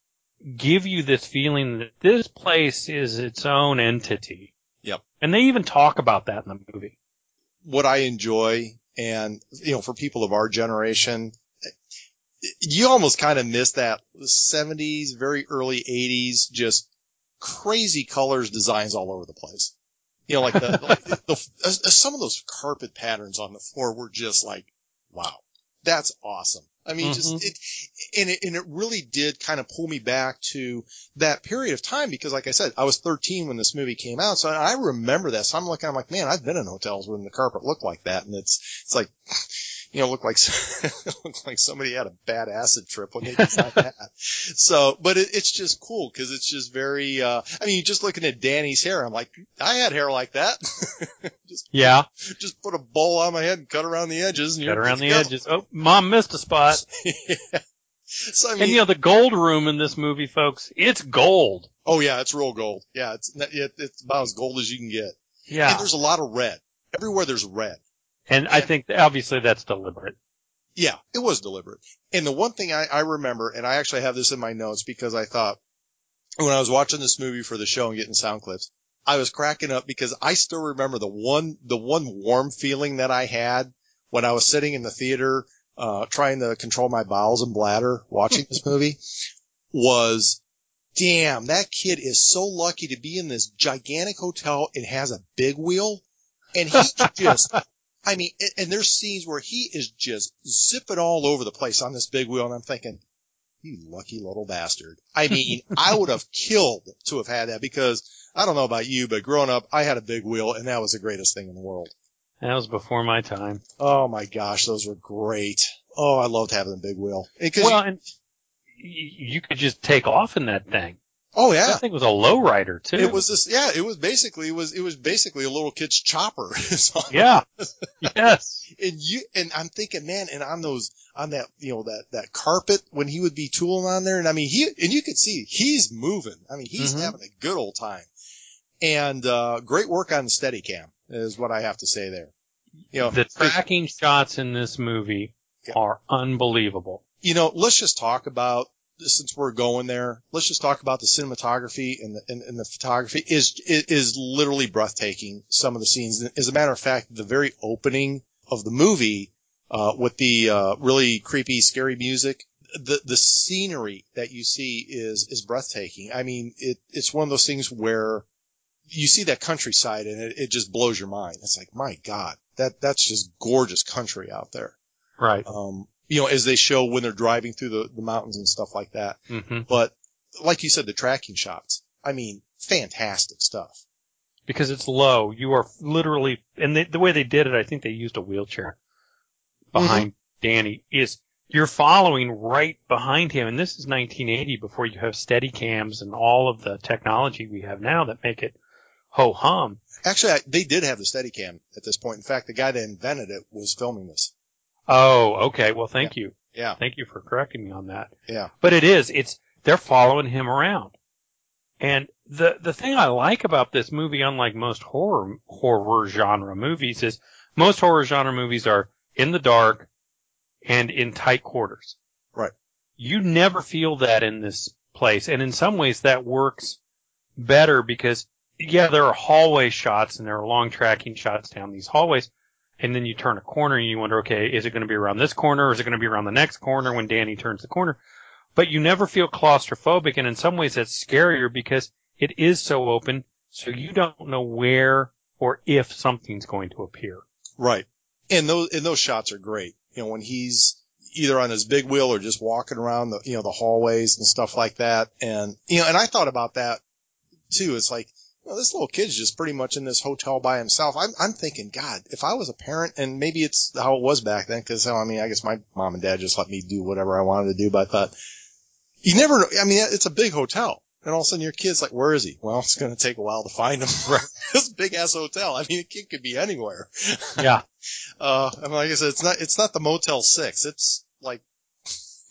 give you this feeling that this place is its own entity. Yep. And they even talk about that in the movie. what I enjoy and, you know, for people of our generation, you almost kind of miss that 70s, very early 80s, just crazy colors, designs all over the place. You know, like the, like the, the uh, some of those carpet patterns on the floor were just like, wow, that's awesome. I mean, just Mhm. it, and it, and it really did kind of pull me back to that period of time because, like I said, I was 13 when this movie came out, so I remember that. So I'm looking, I'm like, man, I've been in hotels when the carpet looked like that, and it's it's like, you know, looked like looked like somebody had a bad acid trip when they designed that. So, but it, it's just cool because it's just very. uh I mean, just looking at Danny's hair, I'm like, I had hair like that. just Yeah. just put a bowl on my head and cut around the edges, and Cut you're around the go. edges. Oh, mom missed a spot. yeah. So I mean, And you know, the gold room in this movie, folks, it's gold. oh yeah, it's real gold. Yeah, it's it, it's about as gold as you can get. Yeah. And there's a lot of red. Everywhere there's red. And I think obviously that's deliberate. Yeah, it was deliberate. And the one thing I, I remember, and I actually have this in my notes because I thought when I was watching this movie for the show and getting sound clips, I was cracking up because I still remember the one, the one warm feeling that I had when I was sitting in the theater, uh, trying to control my bowels and bladder watching this movie was, damn, that kid is so lucky to be in this gigantic hotel and has a big wheel. And he just, I mean, and- there's scenes where he is just zipping all over the place on this big wheel, and I'm thinking, you lucky little bastard. I mean, I would have killed to have had that because I don't know about you, but growing up, I had a big wheel, and that was the greatest thing in the world. That was before my time. Oh my gosh, those were great. Oh, I loved having a big wheel. 'cause Well, and you could just take off in that thing. Oh yeah. That thing was a lowrider too. It was this, yeah, it was basically, it was, it was basically a little kid's chopper. Yeah. yes. and you and I'm thinking, man, and on those on that you know that that carpet when he would be tooling on there, and I mean he and you could see he's moving. I mean he's Mhm. having a good old time, and uh great work on the Steadicam is what I have to say there. You know, The tracking shots in this movie Yeah. are unbelievable. you know, let's just talk about since we're going there. Let's just talk about the cinematography and the and, and the photography is is literally breathtaking. Some of the scenes, as a matter of fact, the very opening of the movie uh, with the uh, really creepy, scary music. The the scenery that you see is is breathtaking. I mean, it it's one of those things where you see that countryside and it, it just blows your mind. It's like, my God, that that's just gorgeous country out there Right. um, you know, as they show when they're driving through the, the mountains and stuff like that. hmm But like you said, the tracking shots, I mean, fantastic stuff. Because it's low. You are literally, and they, the way they did it, I think they used a wheelchair behind Danny. Is you're following right behind him, and this is 1980 before you have Steadicams and all of the technology we have now that make it ho hum. Actually, I, they did have the Steadicam at this point. In fact, the guy that invented it was filming this. Oh, okay. Well, thank you. Yeah, Thank you for correcting me on that. yeah, But it is. It's they're following him around. And the the thing I like about this movie, unlike most horror horror genre movies, is most horror genre movies are in the dark and in tight quarters. Right. You never feel that in this place, and in some ways that works better because yeah, there are hallway shots and there are long tracking shots down these hallways, and then you turn a corner and you wonder, okay, is it going to be around this corner or is it going to be around the next corner when Danny turns the corner? But you never feel claustrophobic, and in some ways that's scarier because it is so open, so you don't know where or if something's going to appear. right. And those and those shots are great. You know, when he's either on his big wheel or just walking around the you know the hallways and stuff like that. And you know, and I thought about that too. It's like you know, this little kid's just pretty much in this hotel by himself. I'm I'm thinking, God, if I was a parent, and maybe it's how it was back then, because I mean, I guess my mom and dad just let me do whatever I wanted to do. But I thought, you never know. I mean, it's a big hotel. And all of a sudden your kid's like, where is he? Well, it's going to take a while to find him. this big ass hotel. I mean, a kid could be anywhere. Yeah. Uh, and like I said, it's not, it's not the Motel 6. It's like,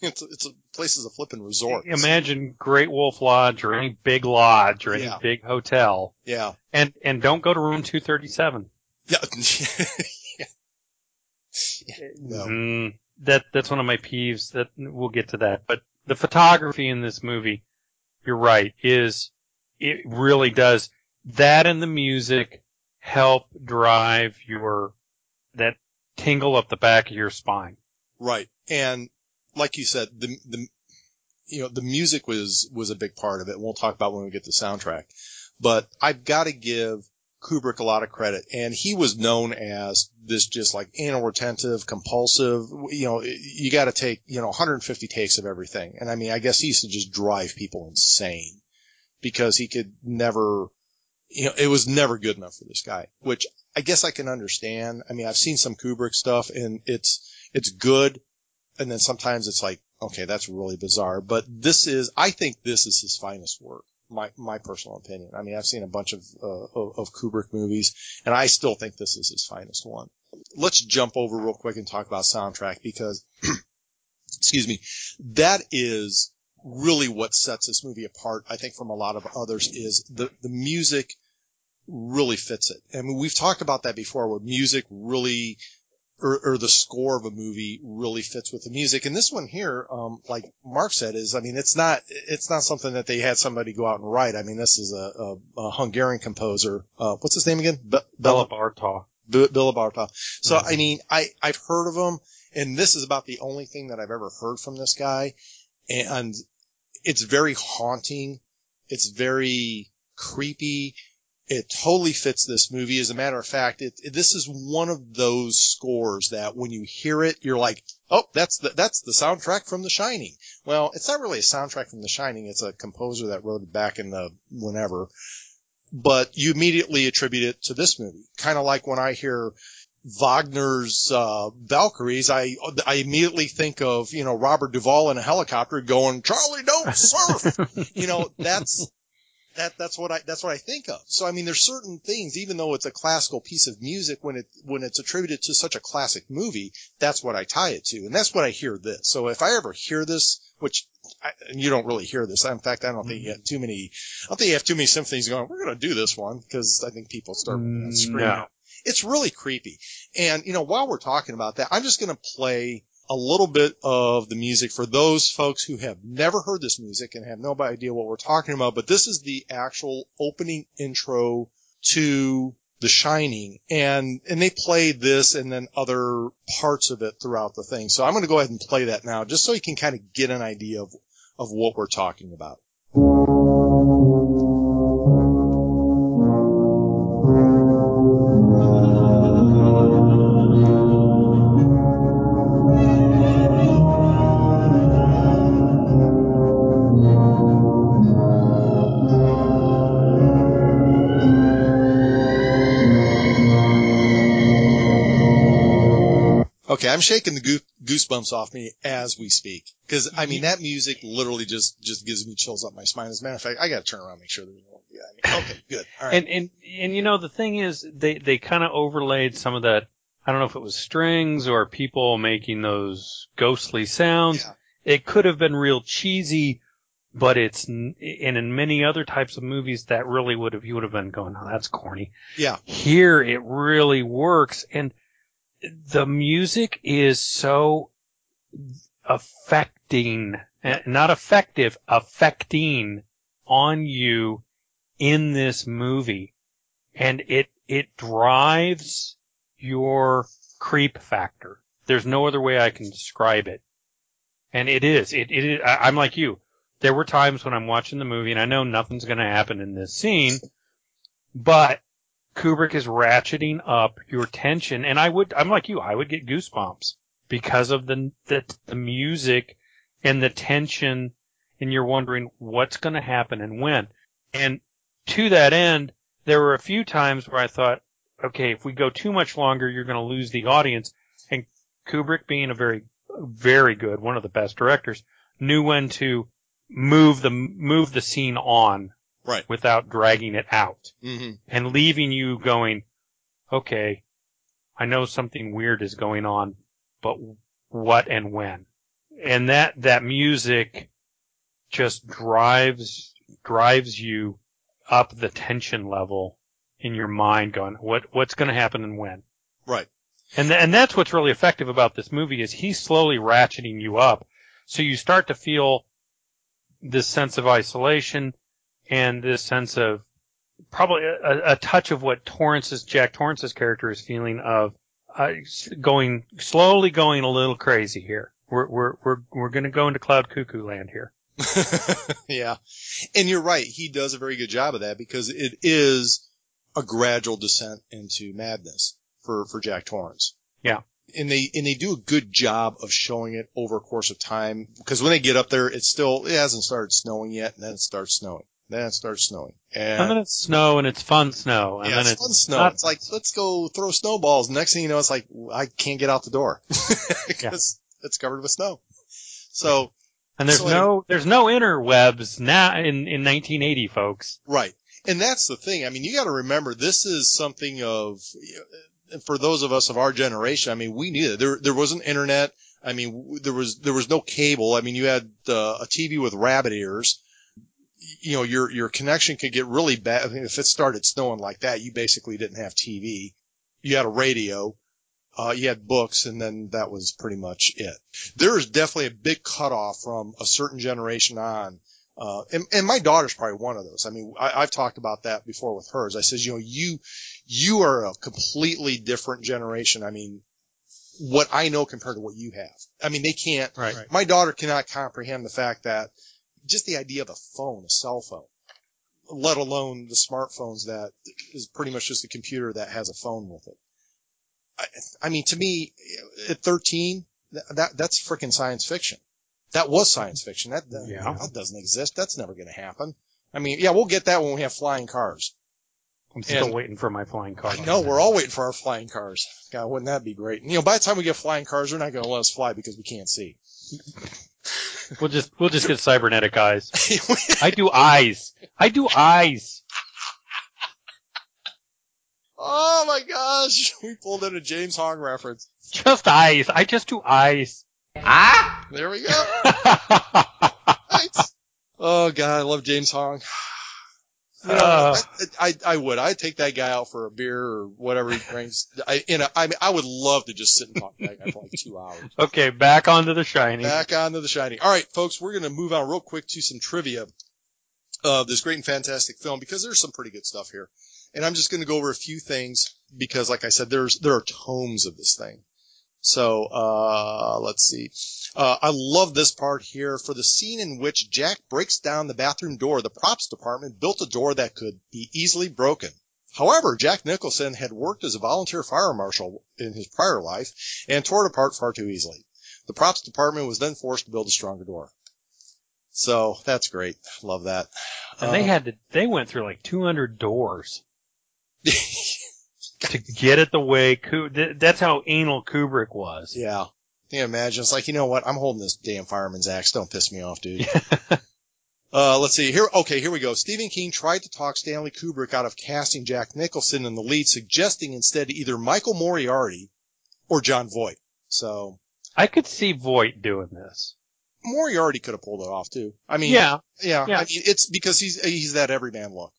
it's, it's a place is a flipping resort. Imagine Great Wolf Lodge or any big lodge or any Yeah. big hotel. Yeah. And and don't go to room 237. Yeah. No. Mm, that that's one of my peeves. That we'll get to that. But the photography in this movie, you're right, is it really does that and the music help drive your that tingle up the back of your spine. Right. And like you said, the, the, you know, the music was, was a big part of it. We'll talk about when we get the soundtrack, but I've got to give Kubrick a lot of credit. And he was known as this just like anal retentive, compulsive, you know, you got to take, you know, 150 takes of everything. And I mean, I guess he used to just drive people insane because he could never, you know, it was never good enough for this guy, which I guess I can understand. I mean, I've seen some Kubrick stuff and it's, it's good. And then sometimes it's like, okay, that's really bizarre, but this is, I think this is his finest work. My, my personal opinion. I mean, I've seen a bunch of, uh, of, Kubrick movies and I still think this is his finest one. Let's jump over real quick and talk about soundtrack because, excuse me, that is really what sets this movie apart, I think, from a lot of others is the, the music really fits it. I mean, we've talked about that before where music really, or, or the score of a movie really fits with the music. And this one here, um, like Mark said, is, I mean, it's not, it's not something that they had somebody go out and write. I mean, this is a, a, a Hungarian composer. Uh, what's his name again? Be- Béla Bartók. B- Billa Bartok. So, Mhm. I mean, I, I've heard of him and this is about the only thing that I've ever heard from this guy. And it's very haunting. It's very creepy. It totally fits this movie. As a matter of fact, it, it- this is one of those scores that when you hear it, you're like, oh, that's the, that's the soundtrack from The Shining. Well, it's not really a soundtrack from The Shining. It's a composer that wrote it back in the whenever, but you immediately attribute it to this movie. Kind of like when I hear Wagner's uh, Valkyries, I I immediately think of you know Robert Duvall in a helicopter going Charlie don't surf. you know that's that that's what I that's what I think of. So I mean, there's certain things, even though it's a classical piece of music, when it when it's attributed to such a classic movie, that's what I tie it to, and that's what I hear this. So if I ever hear this, which I, and you don't really hear this, in fact, I don't think you have too many. I don't think you have too many symphonies going. We're going to do this one because I think people start Mm, screaming. no. It's really creepy. And you know, while we're talking about that, I'm just going to play a little bit of the music for those folks who have never heard this music and have no idea what we're talking about. But this is the actual opening intro to The Shining, and and they play this and then other parts of it throughout the thing. So I'm going to go ahead and play that now, just so you can kind of get an idea of of what we're talking about. I'm shaking the goosebumps off me as we speak. Cause I mean, mm-hmm. that music literally just, just gives me chills up my spine. As a matter of fact, I gotta turn around and make sure there's no one behind me. Okay, good. All right. And and and you know the thing is they they kind of overlaid some of that. I don't know if it was strings or people making those ghostly sounds. Yeah. It could have been real cheesy, but it's and in many other types of movies that really would have you would have been going, oh, that's corny. yeah. Here it really works, and the music is so affecting, eh, not effective, affecting on you in this movie. And it, it drives your creep factor. There's no other way I can describe it. And it is, it, it I- I'm like you. There were times when I'm watching the movie and I know nothing's gonna happen in this scene, but Kubrick is ratcheting up your tension, and I would, I'm like you, I would get goosebumps because of the the, the music and the tension, and you're wondering what's going to happen and when. And to that end, there were a few times where I thought, okay, if we go too much longer, you're going to lose the audience. And Kubrick, being a very, very good, one of the best directors, knew when to move the move the scene on Right. without dragging it out hmm and leaving you going, okay, I know something weird is going on, but what and when? And that, that music just drives, drives you up the tension level in your mind going, what, what's going to happen and when? Right. And th- and that's what's really effective about this movie is he's slowly ratcheting you up. So you start to feel this sense of isolation and this sense of probably a, a touch of what Torrance's Jack Torrance's character is feeling of uh, going slowly going a little crazy here. We're we're we're we're going to go into cloud cuckoo land here. yeah. And you're right. He does a very good job of that because it is a gradual descent into madness for, for Jack Torrance. Yeah. And they, and they do a good job of showing it over a course of time because when they get up there, it's still, it hasn't started snowing yet and then it starts snowing. Then it starts snowing. And, And then it's snow and it's fun snow and yeah, then it's it's fun snow. not- It's like, let's go throw snowballs. Next thing you know, it's like, I can't get out the door because it's covered with snow. So, and there's so no there's no interwebs now in in 1980 folks. Right. And that's the thing. I mean, you got to remember this is something of, for those of us of our generation, I mean, we knew that there, there wasn't internet. I mean, there was, there was no cable. I mean, you had uh, a TV with rabbit ears. You know, your, your connection could get really bad. I mean, if it started snowing like that, you basically didn't have TV. You had a radio. Uh, you had books and then that was pretty much it. There is definitely a big cutoff from a certain generation on uh, and, and my daughter's probably one of those. I mean, I, I've talked about that before with hers. I says, you know, you, you are a completely different generation. I mean, what I know compared to what you have. I mean, they can't, Right. my daughter cannot comprehend the fact that just the idea of a phone, a cell phone, let alone the smartphones that is pretty much just a computer that has a phone with it. I, I mean, to me, at 13, that, that that's freaking science fiction. That was science fiction. That, that, Yeah. that doesn't exist. That's never going to happen. I mean, yeah, we'll get that when we have flying cars. I'm still And- waiting for my flying car. No, we're all waiting for our flying cars. God, wouldn't that be great? You know, by the time we get flying cars, they're not going to let us fly because we can't see. We'll just we'll just get cybernetic eyes. I do eyes. I do eyes. oh my gosh, we pulled in a James Hong reference. Just eyes. I just do eyes. Ah, there we go. Nice. Oh god, I love James Hong. You know, Uh. I, I, I would. I'd take that guy out for a beer or whatever he drinks. I, you know, I mean, I would love to just sit and talk to that guy for like two hours. okay, back onto the shiny. Back onto the Shining. All right, folks, we're going to move on real quick to some trivia of this great and fantastic film because there's some pretty good stuff here. And I'm just going to go over a few things because, like I said, there's there are tomes of this thing. So uh, let's see. Uh, I love this part here for the scene in which Jack breaks down the bathroom door. The props department built a door that could be easily broken. However, Jack Nicholson had worked as a volunteer fire marshal in his prior life and tore it apart far too easily. The props department was then forced to build a stronger door. So that's great. Love that. And they Uh, had to. They went through like 200 doors to get it the way. That's how anal Kubrick was. yeah. You imagine? It's like, you know what? I'm holding this damn fireman's axe. Don't piss me off, dude. Uh, let's see here. Okay, here we go. Stephen King tried to talk Stanley Kubrick out of casting Jack Nicholson in the lead, suggesting instead either Michael Moriarty or Jon Voight. So I could see Voight doing this. Moriarty could have pulled it off too. I mean, Yeah, yeah. yeah. I mean, it's because he's he's that everyman look.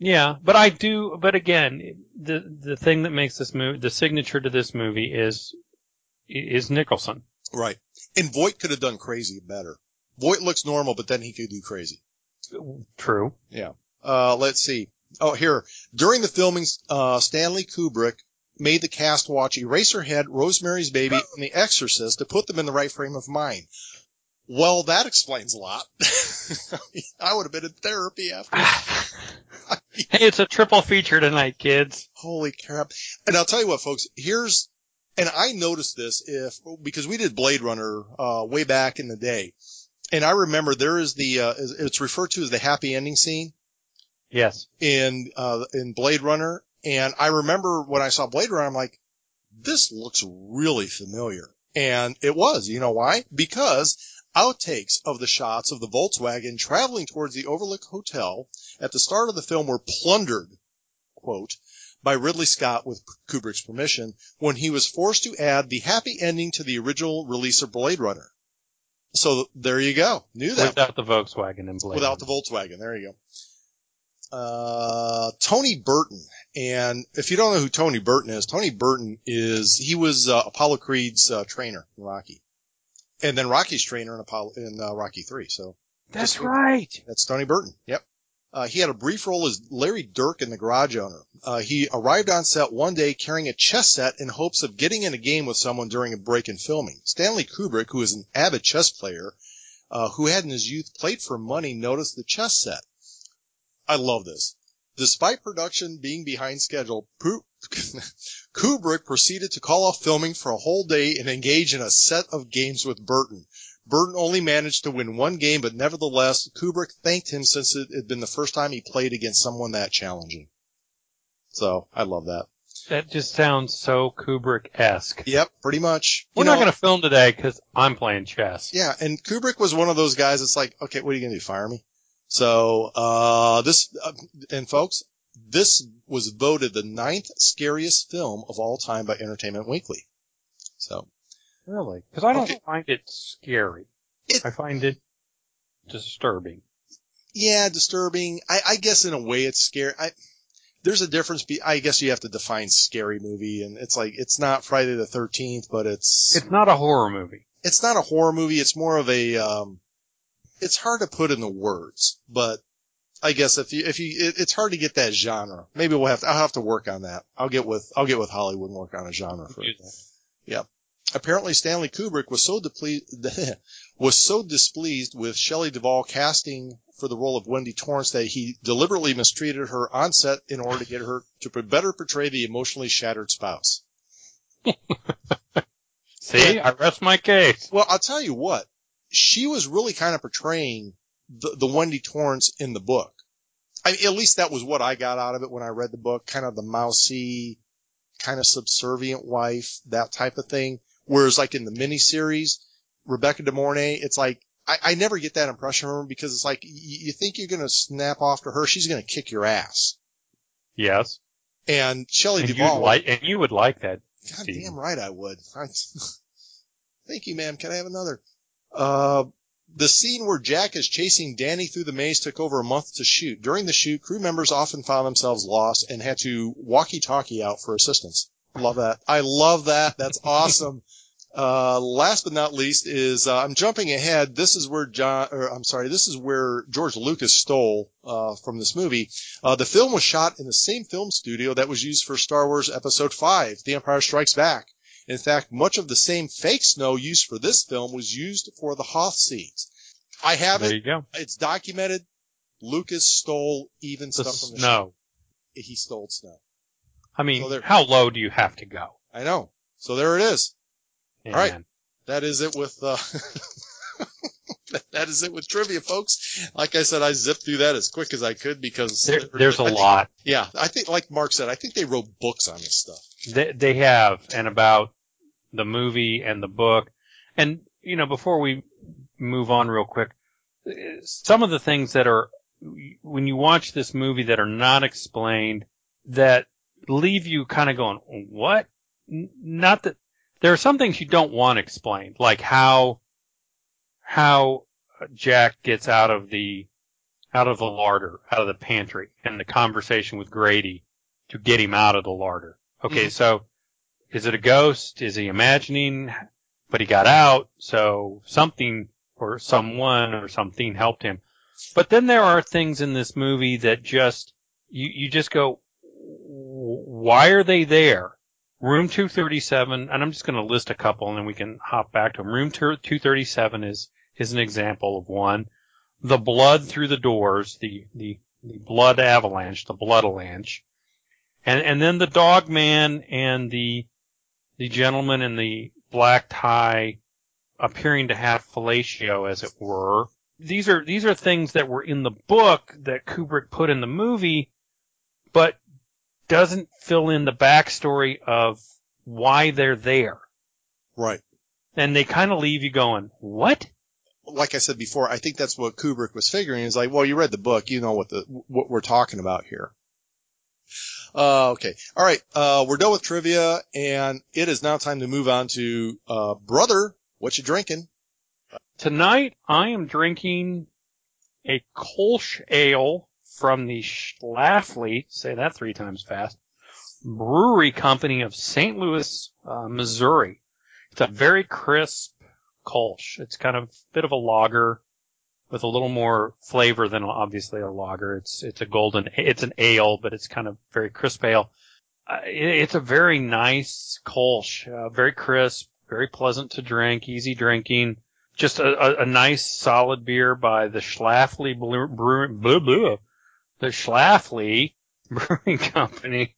yeah, but I do. But again, the the thing that makes this movie, the signature to this movie is is Nicholson. Right. And Voight could have done crazy better. Voight looks normal, but then he could do crazy. True. Yeah. Uh, let's see. Oh, here. During the filming, uh, Stanley Kubrick made the cast watch Eraserhead, Rosemary's Baby, and The Exorcist to put them in the right frame of mind. Well, that explains a lot. I would have been in therapy after. hey, it's a triple feature tonight, kids. Holy crap. And I'll tell you what, folks, here's, and I noticed this if, because we did Blade Runner, uh, way back in the day. And I remember there is the, uh, it's referred to as the happy ending scene. Yes. in uh in Blade Runner, and I remember when I saw Blade Runner, I'm like, this looks really familiar, and it was. You know why? Because outtakes of the shots of the Volkswagen traveling towards the Overlook Hotel at the start of the film were plundered, quote, by Ridley Scott with Kubrick's permission when he was forced to add the happy ending to the original release of Blade Runner. So there you go. Knew that Without the Volkswagen and Blade. without the Volkswagen. There you go. Uh, Tony Burton. And if you don't know who Tony Burton is, Tony Burton is, he was, uh, Apollo Creed's, uh, trainer in Rocky. And then Rocky's trainer in Apollo, in, uh, Rocky 3. So That's right. that's Tony Burton. Yep. Uh, he had a brief role as Larry Durkin The Garage Owner. Uh, he arrived on set one day carrying a chess set in hopes of getting in a game with someone during a break in filming. Stanley Kubrick, who is an avid chess player, uh, who had in his youth played for money, noticed the chess set. I love this. Despite production being behind schedule, Kubrick proceeded to call off filming for a whole day and engage in a set of games with Burton. Burton only managed to win one game, but nevertheless, Kubrick thanked him since it had been the first time he played against someone that challenging. So, I love that. That just sounds so Kubrick-esque. Yep, pretty much. We're You not going to film today because I'm playing chess. Yeah, and Kubrick was one of those guys that's like, okay, what are you going to do? Fire me? So, uh, this, uh, and folks, this was voted the ninth scariest film of all time by Entertainment Weekly. So, Really? Because I don't Okay. find it scary. It- I find it disturbing. yeah, disturbing. I, I guess in a way it's scary. I, there's a difference. Be, I guess you have to define scary movie and it's like, it's not Friday the 13th, but it's, It's not a horror movie. it's not a horror movie. It's more of a, um, it's hard to put in the words, but I guess if you, if you, it, it's hard to get that genre. Maybe we'll have to, I'll have to work on that. I'll get with, I'll get with Hollywood and work on a genre for it. Apparently Stanley Kubrick was so depleted, was so displeased with Shelley Duvall casting for the role of Wendy Torrance that he deliberately mistreated her on set in order to get her to better portray the emotionally shattered spouse. See, I rest my case. Well, I'll tell you what, she was really kind of portraying the, the Wendy Torrance in the book. I mean, at least that was what I got out of it when I read the book, kind of the mousy, kind of subservient wife, that type of thing. Whereas like in the miniseries, Rebecca De Mornay, it's like, I, I never get that impression from her because it's like, y- you think you're going to snap off to her, she's going to kick your ass. Yes. And Shelley And Duvall, like, and you would like that. God Steve. damn right I would. Thank you, ma'am. Can I have another? Uh, the scene where Jack is chasing Danny through the maze took over a month to shoot. During the shoot, crew members often found themselves lost and had to walkie-talkie out for assistance. Love that. I love that. That's awesome. Uh, last but not least is, uh, I'm jumping ahead. This is where John, or I'm sorry, this is where George Lucas stole, uh, from this movie. Uh, the film was shot in the same film studio that was used for Star Wars Episode 5, The Empire Strikes Back. In fact, much of the same fake snow used for this film was used for the Hoth scenes. I have There it. you go. It's documented. Lucas stole even The stuff from the snow. show. He stole snow. I mean, So there- how low do you have to go? I know. So there it is. All right, that is it with, uh, that is it with trivia, folks. Like I said, I zipped through that as quick as I could because There, there's a I think- lot. Yeah. I think, like Mark said, I think they wrote books on this stuff. They, they have, and about the movie and the book. And you know, before we move on real quick, some of the things that are when you watch this movie that are not explained that leave you kind of going, what? Not that there are some things you don't want explained, like how how Jack gets out of the out of the larder, out of the pantry, and the conversation with Grady to get him out of the larder. Okay, mm-hmm. so is it a ghost? Is he imagining? But he got out, so something or someone or something helped him. But then there are things in this movie that just you you just go, why are they there? Room 237, and I'm just going to list a couple and then we can hop back to them. Room 237 is, is an example of one. The blood through the doors, the, the, the blood avalanche, the blood avalanche. And, and then the dog man and the, the gentleman in the black tie appearing to have fellatio, as it were. These are, these are things that were in the book that Kubrick put in the movie, but doesn't fill in the backstory of why they're there. Right. And they kind of leave you going, what? Like I said before, I think that's what Kubrick was figuring. Is like, well, you read the book, you know what the what we're talking about here. Uh, okay, all right. Uh, we're done with trivia, and it is now time to move on to uh, brother. What you drinking? Tonight, I am drinking a Kolsch ale from the Schlafly, say that three times fast, brewery company of St. Louis, uh, Missouri. It's a very crisp Kolsch. It's kind of a bit of a lager with a little more flavor than obviously a lager. It's, it's a golden, it's an ale, but it's kind of very crisp ale. Uh, it, it's a very nice Kolsch, uh, very crisp, very pleasant to drink, easy drinking. Just a, a, a nice solid beer by the Schlafly Brewing, the Schlafly Brewing Company.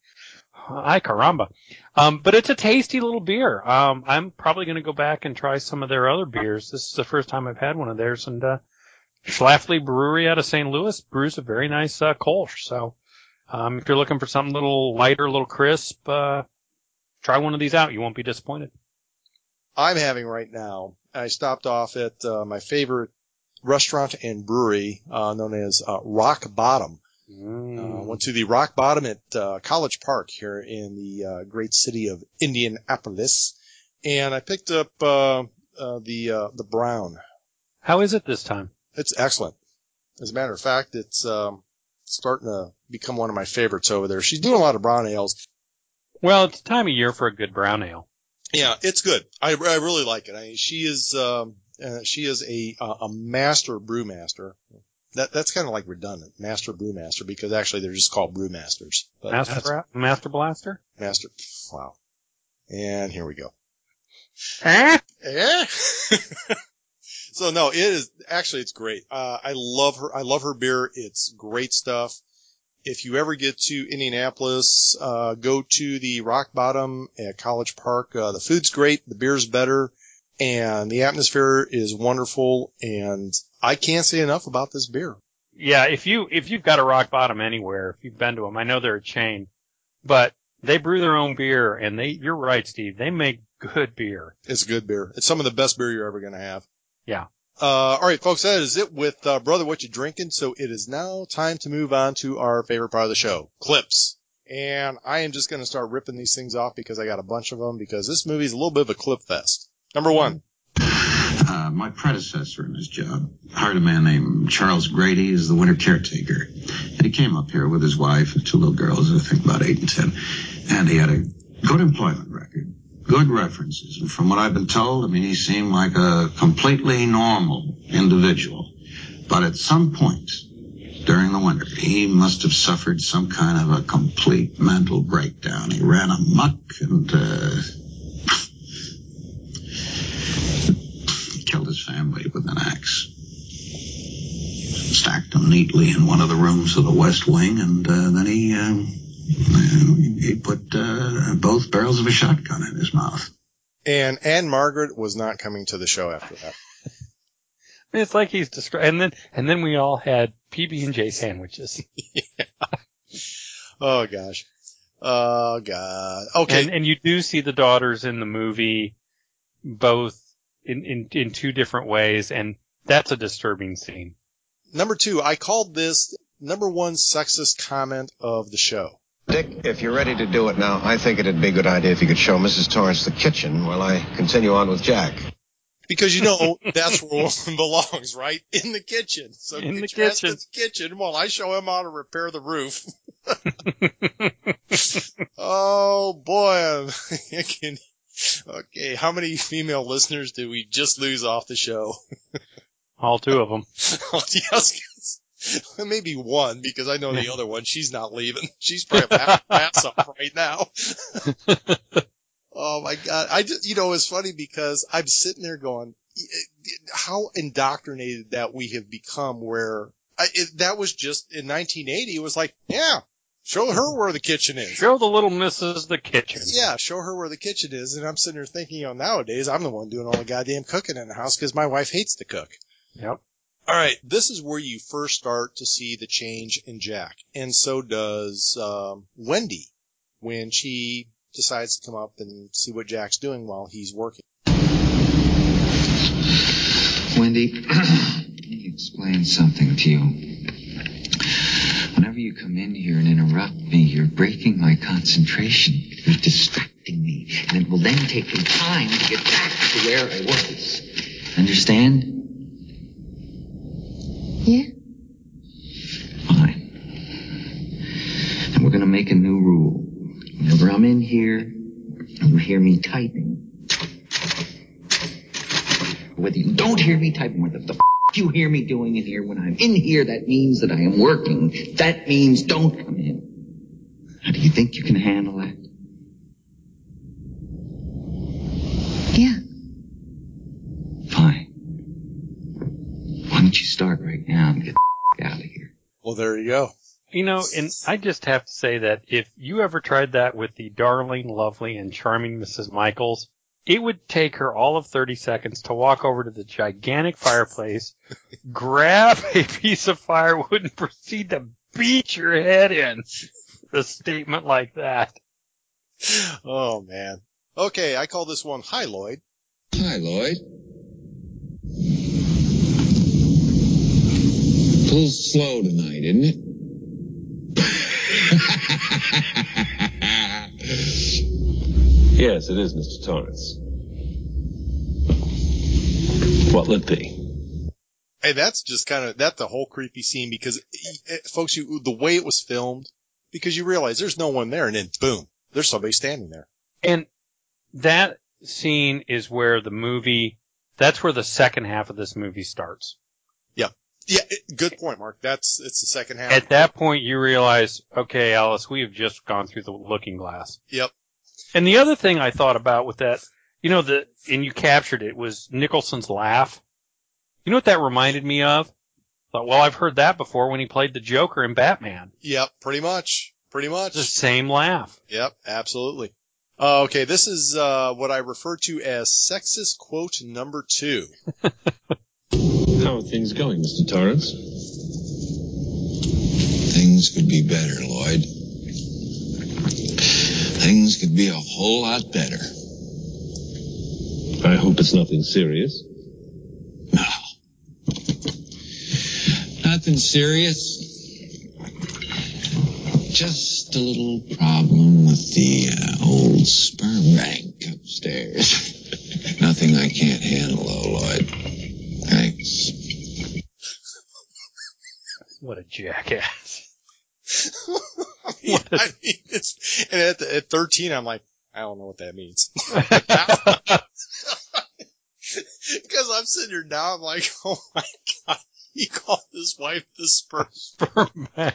Ay caramba. Um, but it's a tasty little beer. Um, I'm probably going to go back and try some of their other beers. This is the first time I've had one of theirs, and uh, Schlafly Brewery out of St. Louis brews a very nice uh, Kolsch. So, um, if you're looking for something a little lighter, a little crisp, uh, try one of these out. You won't be disappointed. I'm having right now. I stopped off at uh, my favorite restaurant and brewery uh, known as uh, Rock Bottom Mm. Uh, went to the rock bottom at uh, College Park here in the uh, great city of Indianapolis, and I picked up uh, uh, the uh, the brown. How is it this time? It's excellent. As a matter of fact, it's um, starting to become one of my favorites over there. She's doing a lot of brown ales. Well, it's time of year for a good brown ale. Yeah, it's good. I, I really like it. I mean, she is um, she is a a master brewmaster that that's kind of like redundant, master brewmaster, because actually they're just called brewmasters. But master master blaster. Master. Wow. And here we go. Huh? Yeah. so no, it is actually it's great. Uh, I love her. I love her beer. It's great stuff. If you ever get to Indianapolis, uh, go to the Rock Bottom at College Park. Uh, the food's great. The beer's better and the atmosphere is wonderful. And I can't say enough about this beer. Yeah, if you if you've got a rock bottom anywhere, if you've been to them, I know they're a chain, but they brew their own beer, and they you're right, Steve. They make good beer. It's good beer. It's some of the best beer you're ever gonna have. Yeah. Uh, all right, folks, that is it with uh, brother. What you drinking? So it is now time to move on to our favorite part of the show, clips. And I am just going to start ripping these things off because I got a bunch of them because this movie is a little bit of a clip fest. Number one. Uh, my predecessor in this job hired a man named Charles Grady as the winter caretaker. And he came up here with his wife and two little girls, I think about eight and ten. And he had a good employment record, good references. And from what I've been told, I mean, he seemed like a completely normal individual. But at some point during the winter, he must have suffered some kind of a complete mental breakdown. He ran amok and, uh, killed his family with an axe. Stacked them neatly in one of the rooms of the West Wing, and uh, then he uh, he put uh, both barrels of a shotgun in his mouth. And Ann-Margret was not coming to the show after that. it's like he's described, and then and then we all had PB and J sandwiches. yeah. Oh gosh. Oh god. Okay. And, and you do see the daughters in the movie, both in, in, in two different ways, and that's a disturbing scene. Number two, I called this number one sexist comment of the show. Dick, if you're ready to do it now, I think it'd be a good idea if you could show Mrs. Torrance the kitchen while I continue on with Jack. Because you know that's where one belongs, right? In the kitchen. So In the get your ass to kitchen. the kitchen while I show him how to repair the roof. oh boy. I can- okay, how many female listeners did we just lose off the show? All two of them. yes, maybe one because I know the other one. She's not leaving. She's probably ass up right now. oh my god! I just, you know it's funny because I'm sitting there going, how indoctrinated that we have become. Where I, it, that was just in 1980. It was like, yeah, show her where the kitchen is. Show the little missus the kitchen. Yeah, show her where the kitchen is. And I'm sitting there thinking, you know, nowadays I'm the one doing all the goddamn cooking in the house because my wife hates to cook. Yep. All right, this is where you first start to see the change in Jack, and so does um, Wendy when she decides to come up and see what Jack's doing while he's working. Wendy, let me explain something to you. Whenever you come in here and interrupt me, you're breaking my concentration. You're distracting me. And it will then take me time to get back to where I was. Understand? Yeah? Fine. And we're gonna make a new rule. Whenever I'm in here, and you hear me typing, whether you don't hear me typing, what the, the f- you hear me doing in here, when I'm in here, that means that I am working. That means don't come in. How do you think you can handle that? Yeah. Fine. Why don't you start right now and get the f- out of here? Well, there you go. You know, and I just have to say that if you ever tried that with the darling, lovely, and charming Mrs. Michaels, it would take her all of 30 seconds to walk over to the gigantic fireplace, grab a piece of firewood, and proceed to beat your head in. A statement like that. Oh man. Okay, I call this one Hi Lloyd. Hi, Lloyd. A little slow tonight, isn't it? Yes, it is, Mr. Torrance. What lit thee? Hey, that's just kind of that's the whole creepy scene because eh, folks, you the way it was filmed, because you realize there's no one there, and then boom, there's somebody standing there. And that scene is where the movie, that's where the second half of this movie starts. Yeah, it- good point, Mark. That's it's the second half. At that point, you realize, okay, Alice, we have just gone through the looking glass. Yep. And the other thing I thought about with that, you know, the and you captured it was Nicholson's laugh. You know what that reminded me of? Thought, well, I've heard that before when he played the Joker in Batman. Yep, pretty much. Pretty much. The same laugh. Yep, absolutely. Uh, okay, this is uh, what I refer to as sexist quote number two. How are things going, Mr. Torrance? Things could be better, Lloyd. Things could be a whole lot better. I hope it's nothing serious. No. Nothing serious. Just a little problem with the uh, old sperm bank upstairs. Nothing I can't handle, though, Lloyd. Thanks. What a jackass. I mean, I mean, it's and at, the, at 13, I'm like, I don't know what that means. Because I'm sitting here now, I'm like, oh my god, he called his wife the sperm. Sperm man.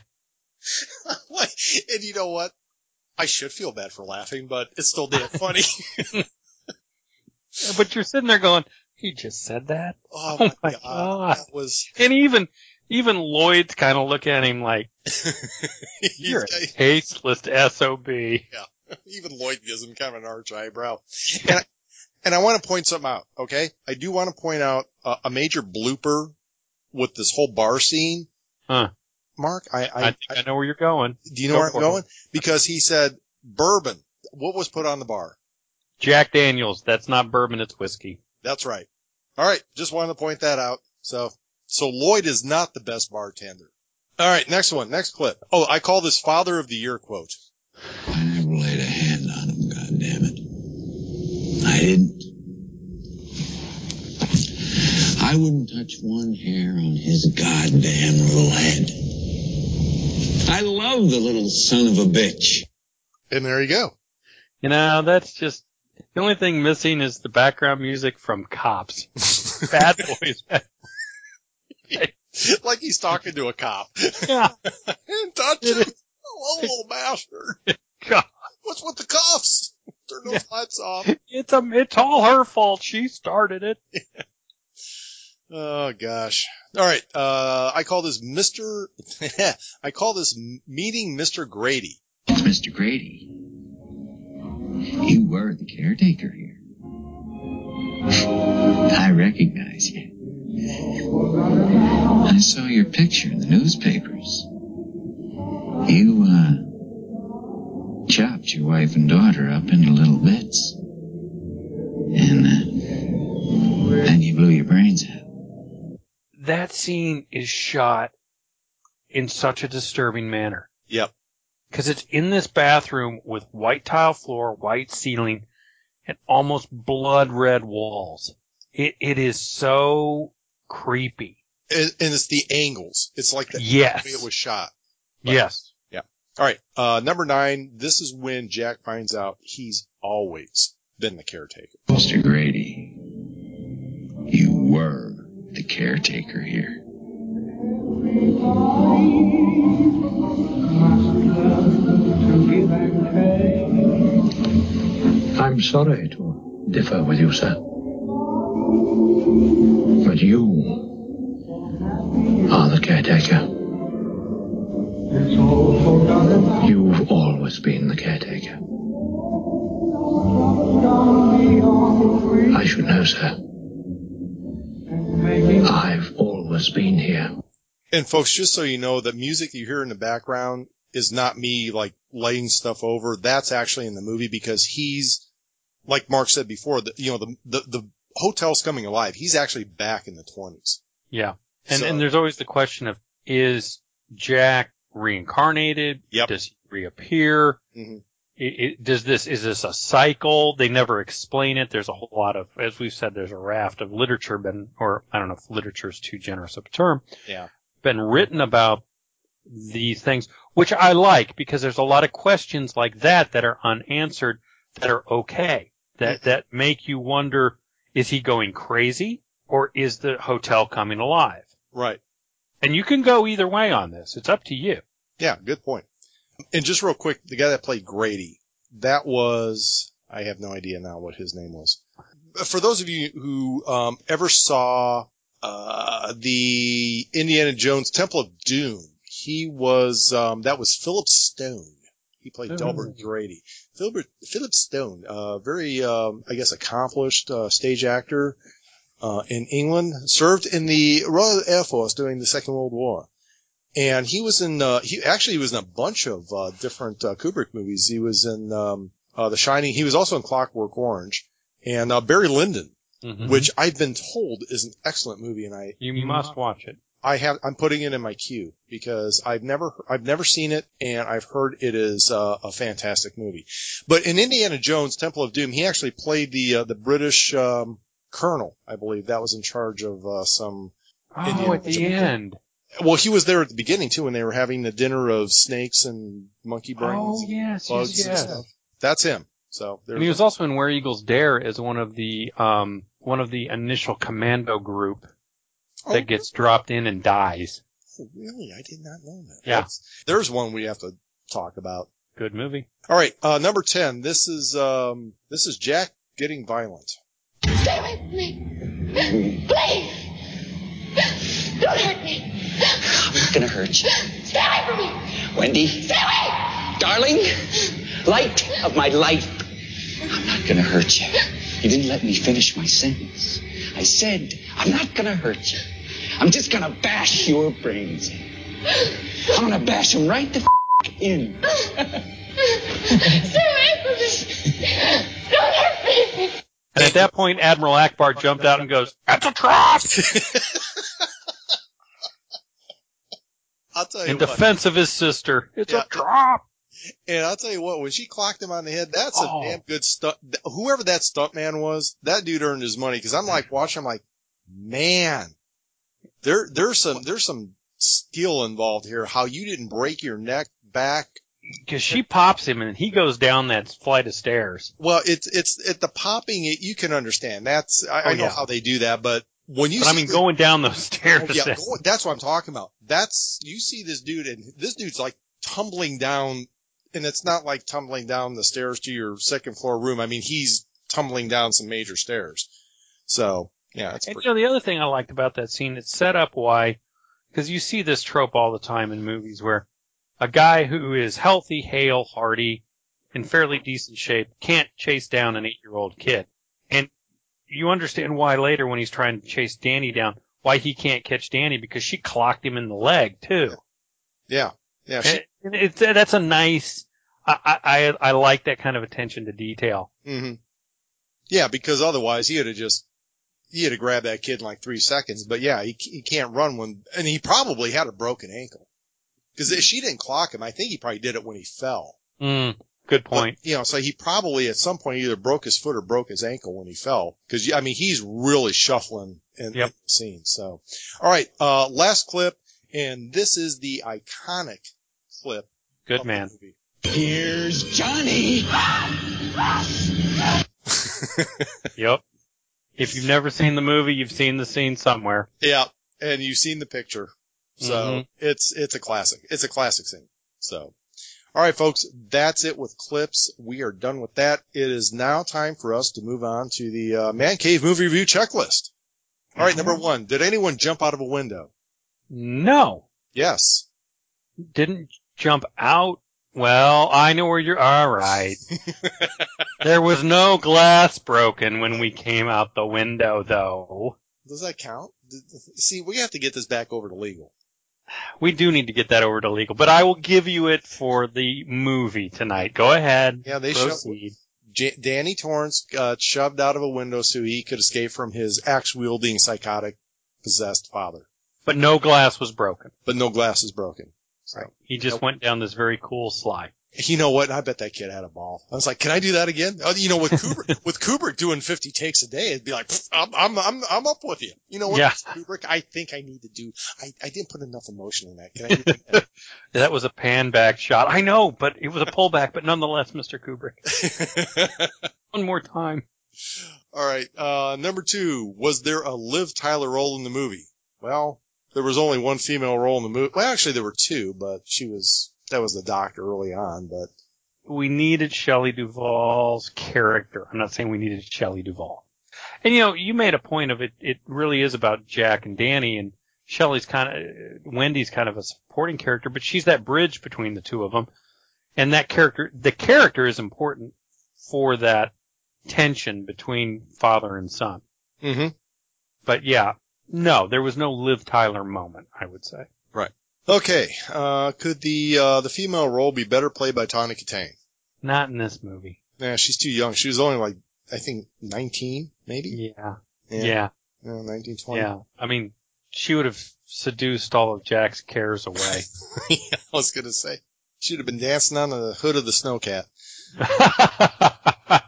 like, and you know what? I should feel bad for laughing, but it's still damn funny. but you're sitting there going, he just said that? oh, Oh my my god, God. that was. And even, even Lloyd's kind of look at him like, you're a tasteless SOB. Yeah. Even Lloyd gives him kind of an arch eyebrow. And I, and I want to point something out, okay? I do want to point out uh, a major blooper with this whole bar scene. Huh. Mark, I, I, I think I know where you're going. do you know Go where I'm it. going? Because he said bourbon. What was put on the bar? Jack Daniels, that's not bourbon, it's whiskey. That's right. All right, just wanted to point that out. So, so Lloyd is not the best bartender. All right, next one, next clip. Oh, I call this Father of the Year quote. I never laid a hand on him, God damn it. I didn't. I wouldn't touch one hair on his goddamn little head. I love the little son of a bitch. And there you go. You know, that's just the only thing missing is the background music from Cops. Bad Boys. like he's talking to a cop. Yeah. and touch him. Hello, little bastard. God. What's with the cuffs? Turn those Yeah. lights off. It's a, it's all her fault. She started it. Oh gosh. All right. Uh, I call this Mr. I call this meeting Mr. Grady. It's Mr. Grady. You were the caretaker here. I recognize you. I saw your picture in the newspapers. You, uh, chopped your wife and daughter up into little bits. And, uh, then you blew your brains out. That scene is shot in such a disturbing manner. Yep. Cause it's in this bathroom with white tile floor, white ceiling, and almost blood red walls. It, it is so creepy. And, and it's the angles. It's like the Yes. way it was shot. But- Yes. Yeah. All right. Uh, number nine. This is when Jack finds out he's always been the caretaker. Mr. Grady, you were the caretaker here. I'm sorry to differ with you, sir. But you are the caretaker. You've always been the caretaker. I should know, sir. I've always been here. And folks, just so you know, the music you hear in the background is not me like laying stuff over. That's actually in the movie because he's, like Mark said before, the, you know, the, the, the hotel's coming alive. He's actually back in the twenties. Yeah. And, So- and there's always the question of, is Jack reincarnated? Yep. Does he reappear? Mhm. It, it, does this, is this a cycle? They never explain it. There's a whole lot of, as we've said, there's a raft of literature been, or I don't know if literature is too generous of a term, Yeah. been written about these things, which I like because there's a lot of questions like that that are unanswered that are okay, that, that make you wonder, is he going crazy or is the hotel coming alive? Right. And you can go either way on this. It's up to you. Yeah. Good point. And just real quick, the guy that played Grady, that was, I have no idea now what his name was. For those of you who, um, ever saw, uh, the Indiana Jones Temple of Doom, he was, um, that was Philip Stone. He played Oh. Delbert Grady. Philip, Philip Stone, uh, very, um, I guess accomplished, uh, stage actor, uh, in England, served in the Royal Air Force during the Second World War. And he was in, uh, he actually was in a bunch of, uh, different, uh, Kubrick movies. He was in, um, uh, The Shining. He was also in Clockwork Orange and, uh, Barry Lyndon, Mm-hmm. which I've been told is an excellent movie. And I, you must watch it. I have, I'm putting it in my queue because I've never, I've never seen it and I've heard it is uh, a fantastic movie. But in Indiana Jones Temple of Doom, he actually played the, uh, the British, um, colonel, I believe that was in charge of, uh, some, Oh, Indiana at the Jones. end. well, he was there at the beginning too when they were having the dinner of snakes and monkey brains. Oh, yes, bugs yes, and yes. stuff. That's him. So there And he was also in Where Eagles Dare as one of the, um, one of the initial commando group that Oh, gets dropped in and dies. oh, really? I did not know that. Yeah. That's- there's one we have to talk about. Good movie. All right, uh, number ten. This is um, this is Jack getting violent. Stay away from me. Please. Don't hurt me. I'm not gonna hurt you. Stay away from me. Wendy, Stay away. darling, light of my life. I'm not gonna hurt you. You didn't let me finish my sentence. I said, I'm not gonna hurt you. I'm just gonna bash your brains. I'm gonna bash them right the f- in. Stay away from me. Don't hurt me. And at that point, Admiral Ackbar jumped out and goes, "That's a trap!" I'll tell you in what. defense of his sister. It's Yeah. a trap. And I'll tell you what, when she clocked him on the head, that's Oh. a damn good stunt. Whoever that stuntman was, that dude earned his money. Cause I'm like watching, I'm like, man, there, there's some, there's some skill involved here. How you didn't break your neck back. Because she pops him and he goes down that flight of stairs. Well, it's, it's, at the popping, it, you can understand. That's, I, I Oh, know yeah. how they do that, but when you But I mean, the- going down those stairs. Oh, yeah, that's what I'm talking about. That's you see this dude, and this dude's like tumbling down, and it's not like tumbling down the stairs to your second floor room. I mean, he's tumbling down some major stairs. So yeah, it's And pretty, you know, the other thing I liked about that scene, it set up why, because you see this trope all the time in movies where a guy who is healthy, hale, hearty, in fairly decent shape can't chase down an eight-year-old kid. And you understand why later when he's trying to chase Danny down, why he can't catch Danny because she clocked him in the leg too. yeah, yeah. She, And it's, that's a nice, I, I, I like that kind of attention to detail. hmm Yeah, because otherwise he would have just he had to grab that kid in like three seconds. But yeah, he he can't run when, and he probably had a broken ankle because if she didn't clock him, I think he probably did it when he fell. Mm, good point. But, you know, so he probably at some point either broke his foot or broke his ankle when he fell. Cause I mean, he's really shuffling in, Yep. in the scene. So, all right, uh, last clip. And this is the iconic clip. Good man. Here's Johnny. Yep. If you've never seen the movie, you've seen the scene somewhere. Yeah. And you've seen the picture. So Mhm. it's, it's a classic. It's a classic scene. So, all right, folks, that's it with clips. We are done with that. It is now time for us to move on to the uh, Man Cave movie review checklist. All right, number one. Did anyone jump out of a window? No. Yes. Didn't jump out. Well, I know where you're. All right. there was no glass broken when we came out the window, though. Does that count? See, we have to get this back over to legal. We do need to get that over to legal, but I will give you it for the movie tonight. Go ahead. Yeah, they proceed. J- Danny Torrance got shoved out of a window so he could escape from his axe wielding psychotic possessed father. But no glass was broken. But no glass is broken. So, He just went down this very cool slide. you know what? I bet that kid had a ball. I was like, can I do that again? Oh, you know, with Kubrick, with Kubrick doing 50 takes a day, it'd be like, I'm, I'm, I'm, I'm up with you. You know what? Yeah. Kubrick, I think I need to do, I, I didn't put enough emotion in that. Can I do that? That was a pan back shot. I know, but it was a pullback, but nonetheless, Mr. Kubrick. One more time. All right. Uh, number two, was there a Liv Tyler role in the movie? Well, there was only one female role in the movie. Well, actually, there were two, but she was that was the doctor early on. But we needed Shelley Duvall's character. I'm not saying we needed Shelley Duvall. And you know, you made a point of it. It really is about Jack and Danny, and Shelley's kind of Wendy's kind of a supporting character, but she's that bridge between the two of them. And that character, the character is important for that tension between father and son. mm-hmm. But yeah, no, there was no Liv Tyler moment. I would say. Right. Okay. Uh, could the uh, the female role be better played by Tawny Kitaen? Not in this movie. Yeah, she's too young. She was only like I think 19, maybe. Yeah. Yeah, Yeah. yeah 19, 20. Yeah. I mean, she would have seduced all of Jack's cares away. Yeah, I was gonna say she'd have been dancing on the hood of the snowcat.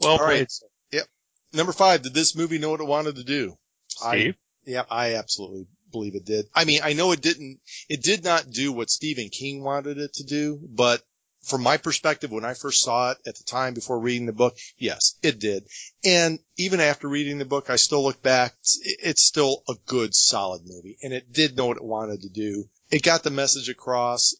well All played, right. Yep. Number five. Did this movie know what it wanted to do? Steve. Yeah, I absolutely believe it did. I mean, I know it didn't, it did not do what Stephen King wanted it to do, but from my perspective, when I first saw it at the time before reading the book, yes, it did. And even after reading the book, I still look back, it's- it's still a good, solid movie. And it did know what it wanted to do. It got the message across.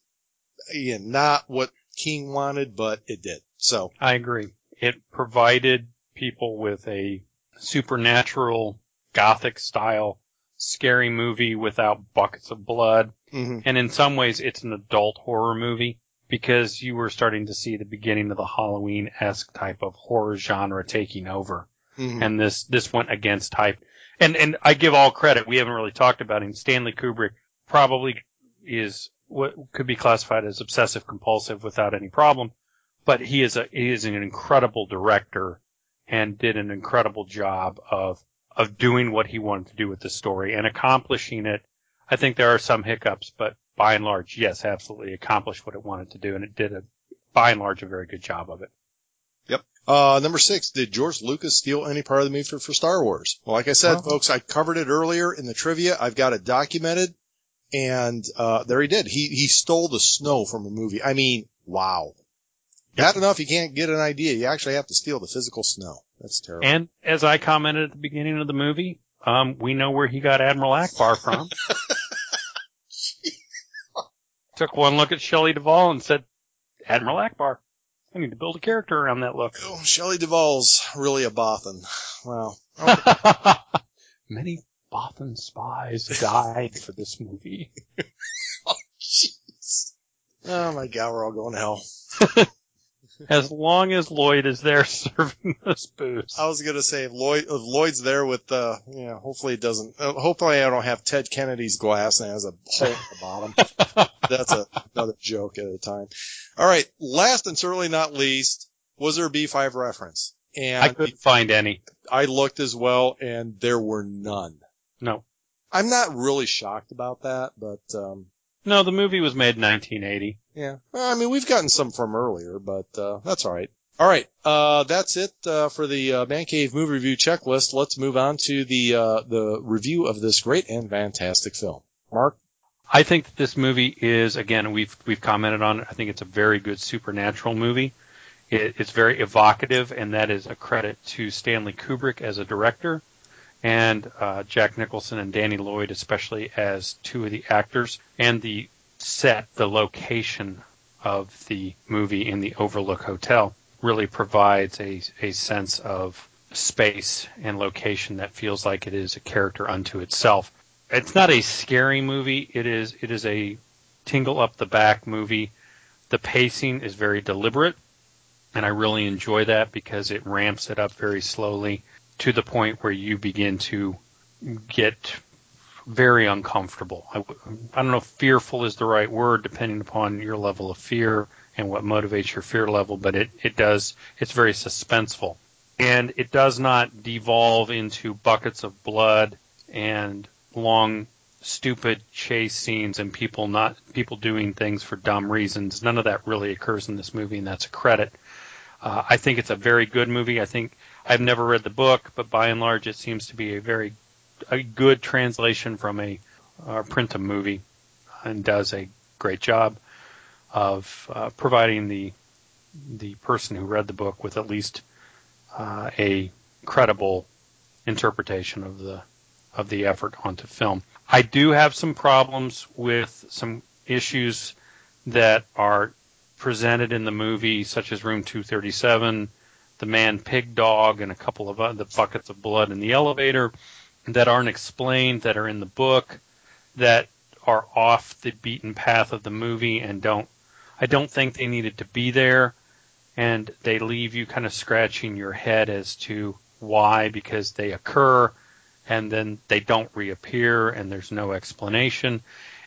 Again, not what King wanted, but it did. So, I agree. It provided people with a supernatural, gothic style, scary movie without buckets of blood. mhm. And in some ways, it's an adult horror movie because you were starting to see the beginning of the Halloween-esque type of horror genre taking over. Mhm. and this this went against type. And and I give all credit. We haven't really talked about him. Stanley Kubrick probably is what could be classified as obsessive compulsive without any problem, but he is a he is an incredible director, and did an incredible job of of doing what he wanted to do with the story and accomplishing it. I think there are some hiccups, but by and large, yes, absolutely accomplished what it wanted to do, and it did a by and large a very good job of it. Yep. Uh, number six, did George Lucas steal any part of the movie for, for Star Wars? Well, like I said, Oh. folks, I covered it earlier in the trivia. I've got it documented. And, uh, there he did. He, he stole the snow from a movie. I mean, wow. Bad enough you can't get an idea. You actually have to steal the physical snow. That's terrible. And as I commented at the beginning of the movie, um, we know where he got Admiral Ackbar from. Took one look at Shelley Duvall and said, Admiral Ackbar. I need to build a character around that look. oh, Shelley Duvall's really a Bothan. Wow. Many Bothan spies died for this movie. Oh, jeez. Oh my god, we're all going to hell. As long as Lloyd is there serving us booze. I was gonna say if Lloyd, if Lloyd's there with, uh, yeah, hopefully it doesn't, uh, hopefully I don't have Ted Kennedy's glass and it has a hole at the bottom. That's a, another joke at a time. Alright, last and certainly not least, was there a B5 reference? And I couldn't find any. I looked as well and there were none. No. I'm not really shocked about that, but, um, No, the movie was made in 1980. Yeah. Well, I mean, we've gotten some from earlier, but uh, that's all right. All right. Uh, that's it uh, for the uh, Man Cave movie review checklist. Let's move on to the uh, the review of this great and fantastic film. Mark. I think that this movie is again we've we've commented on it. I think it's a very good supernatural movie. It, it's very evocative, and that is a credit to Stanley Kubrick as a director, and uh, Jack Nicholson and Danny Lloyd especially as two of the actors, and the set, the location of the movie in the Overlook Hotel really provides a a sense of space and location that feels like it is a character unto itself it's not a scary movie. It is it is a tingle up the back movie. The pacing is very deliberate, and I really enjoy that because it ramps it up very slowly to the point where you begin to get very uncomfortable. I, I don't know if fearful is the right word, depending upon your level of fear and what motivates your fear level, but it, it does, it's very suspenseful. And it does not devolve into buckets of blood and long, stupid chase scenes and people not, people doing things for dumb reasons. None of that really occurs in this movie, and that's a credit. Uh, I think it's a very good movie. I think I've never read the book, but by and large, it seems to be a very a good translation from a uh, Printum movie, and does a great job of uh, providing the the person who read the book with at least uh, a credible interpretation of the of the effort onto film. I do have some problems with some issues that are presented in the movie, such as Room 237, the man pig dog, and a couple of other buckets of blood in the elevator that aren't explained, that are in the book, that are off the beaten path of the movie and don't. I don't think they needed to be there, and they leave you kind of scratching your head as to why, because they occur and then they don't reappear and there's no explanation.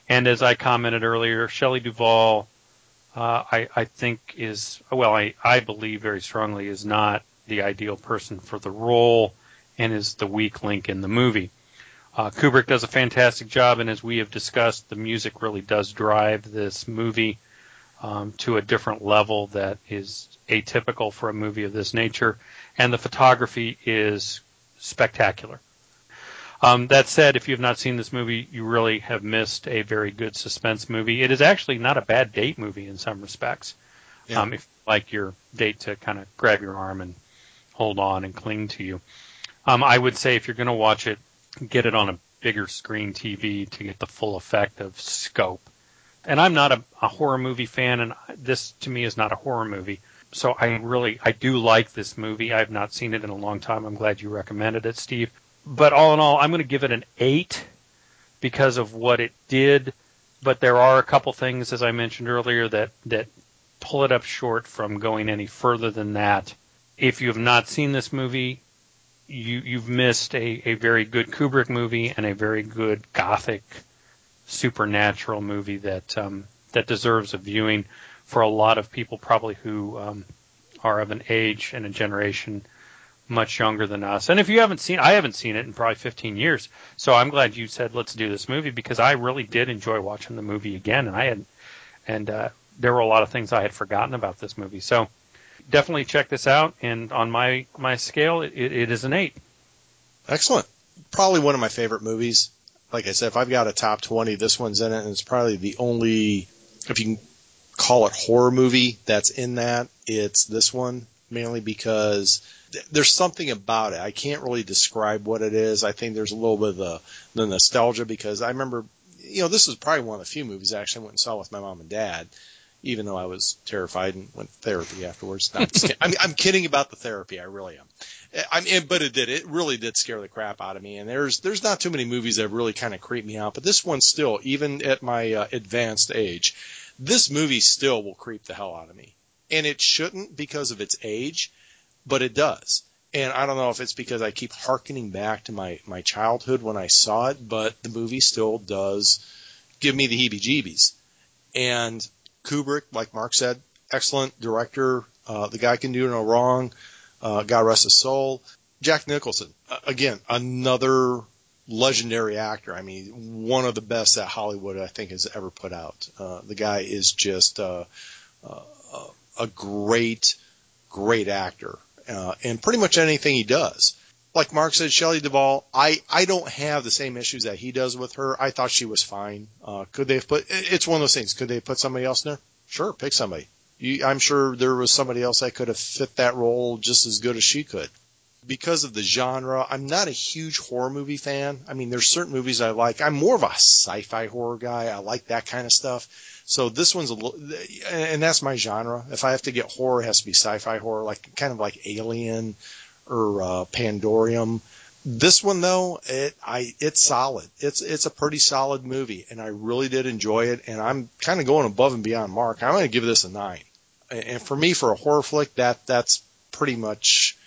And as I commented earlier, Shelley Duvall, uh, I, I think is, well, I, I believe very strongly is not the ideal person for the role and is the weak link in the movie. Uh, Kubrick does a fantastic job, and as we have discussed, the music really does drive this movie um, to a different level that is atypical for a movie of this nature, and the photography is spectacular. Um, that said, if you have not seen this movie, you really have missed a very good suspense movie. It is actually not a bad date movie in some respects. Yeah. Um, if you like your date to kind of grab your arm and hold on and cling to you. Um, I would say if you're going to watch it, get it on a bigger screen TV to get the full effect of scope. And I'm not a, a horror movie fan, and this to me is not a horror movie. So I really, I do like this movie. I've not seen it in a long time. I'm glad you recommended it, Steve. But all in all, I'm going to give it an eight because of what it did. But there are a couple things, as I mentioned earlier, that that pull it up short from going any further than that. If you have not seen this movie, you you've missed a, a very good Kubrick movie and a very good gothic supernatural movie that um, that deserves a viewing for a lot of people probably who um, are of an age and a generation much younger than us. And if you haven't seen, I haven't seen it in probably 15 years. So I'm glad you said let's do this movie because I really did enjoy watching the movie again, and I had, and uh, there were a lot of things I had forgotten about this movie. So definitely check this out. And on my my scale, it, it is an eight. Excellent. Probably one of my favorite movies. Like I said, if I've got a top 20, this one's in it, and it's probably the only, if you can call it horror movie that's in that, it's this one, mainly because there's something about it. I can't really describe what it is. I think there's a little bit of the, the nostalgia because I remember, you know, this was probably one of the few movies I actually went and saw with my mom and dad, even though I was terrified and went to therapy afterwards. No, I'm, just kidding. I'm, I'm kidding about the therapy. I really am. I mean, but it did. It really did scare the crap out of me. And there's there's not too many movies that really kind of creep me out, but this one still, even at my uh, advanced age, this movie still will creep the hell out of me. And it shouldn't because of its age, but it does. And I don't know if it's because I keep harkening back to my my childhood when I saw it, but the movie still does give me the heebie-jeebies. And Kubrick, like Mark said, excellent director. Uh, the guy can do no wrong. Uh, God rest his soul. Jack Nicholson, uh, again, another legendary actor. I mean, one of the best that Hollywood I think has ever put out. Uh, the guy is just uh, uh, a great, great actor, uh, and pretty much anything he does. Like Mark said, Shelley Duvall, I, I don't have the same issues that he does with her. I thought she was fine. Uh, could they have put, it's one of those things. Could they have put somebody else in there? Sure, pick somebody. You, I'm sure there was somebody else that could have fit that role just as good as she could. Because of the genre, I'm not a huge horror movie fan. I mean, there's certain movies I like. I'm more of a sci-fi horror guy. I like that kind of stuff. So this one's a little, and that's my genre. If I have to get horror, it has to be sci-fi horror, like kind of like Alien or uh, Pandorum. This one though, it I it's solid. It's it's a pretty solid movie, and I really did enjoy it. And I'm kind of going above and beyond Mark. I'm going to give this a nine. And for me, for a horror flick, that that's pretty much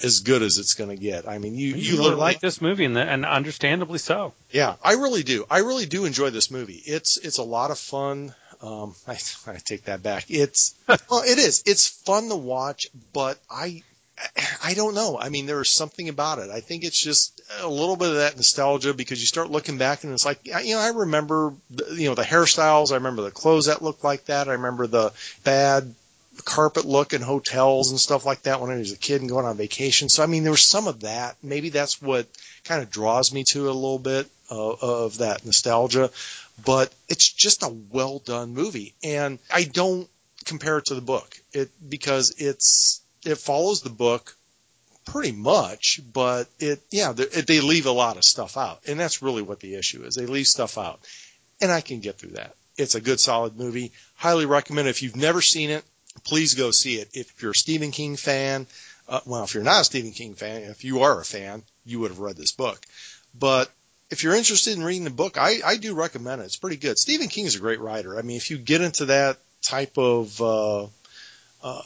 as good as it's going to get. I mean, you you, you really like this movie, and, and understandably so. Yeah, I really do. I really do enjoy this movie. It's it's a lot of fun. Um, I, I take that back. It's well, it is. It's fun to watch, but I I don't know. I mean, there is something about it. I think it's just a little bit of that nostalgia because you start looking back and it's like, you know, I remember, the, you know, the hairstyles. I remember the clothes that looked like that. I remember the bad carpet look in hotels and stuff like that when I was a kid and going on vacation. So, I mean, there was some of that. Maybe that's what kind of draws me to it a little bit of, of that nostalgia. But it's just a well done movie. And I don't compare it to the book it because it's, it follows the book pretty much, but it, yeah, they leave a lot of stuff out. And that's really what the issue is. They leave stuff out. And I can get through that. It's a good, solid movie. Highly recommend it. If you've never seen it, please go see it. If you're a Stephen King fan, uh, well, if you're not a Stephen King fan, if you are a fan, you would have read this book. But if you're interested in reading the book, I, I do recommend it. It's pretty good. Stephen King is a great writer. I mean, if you get into that type of uh, uh,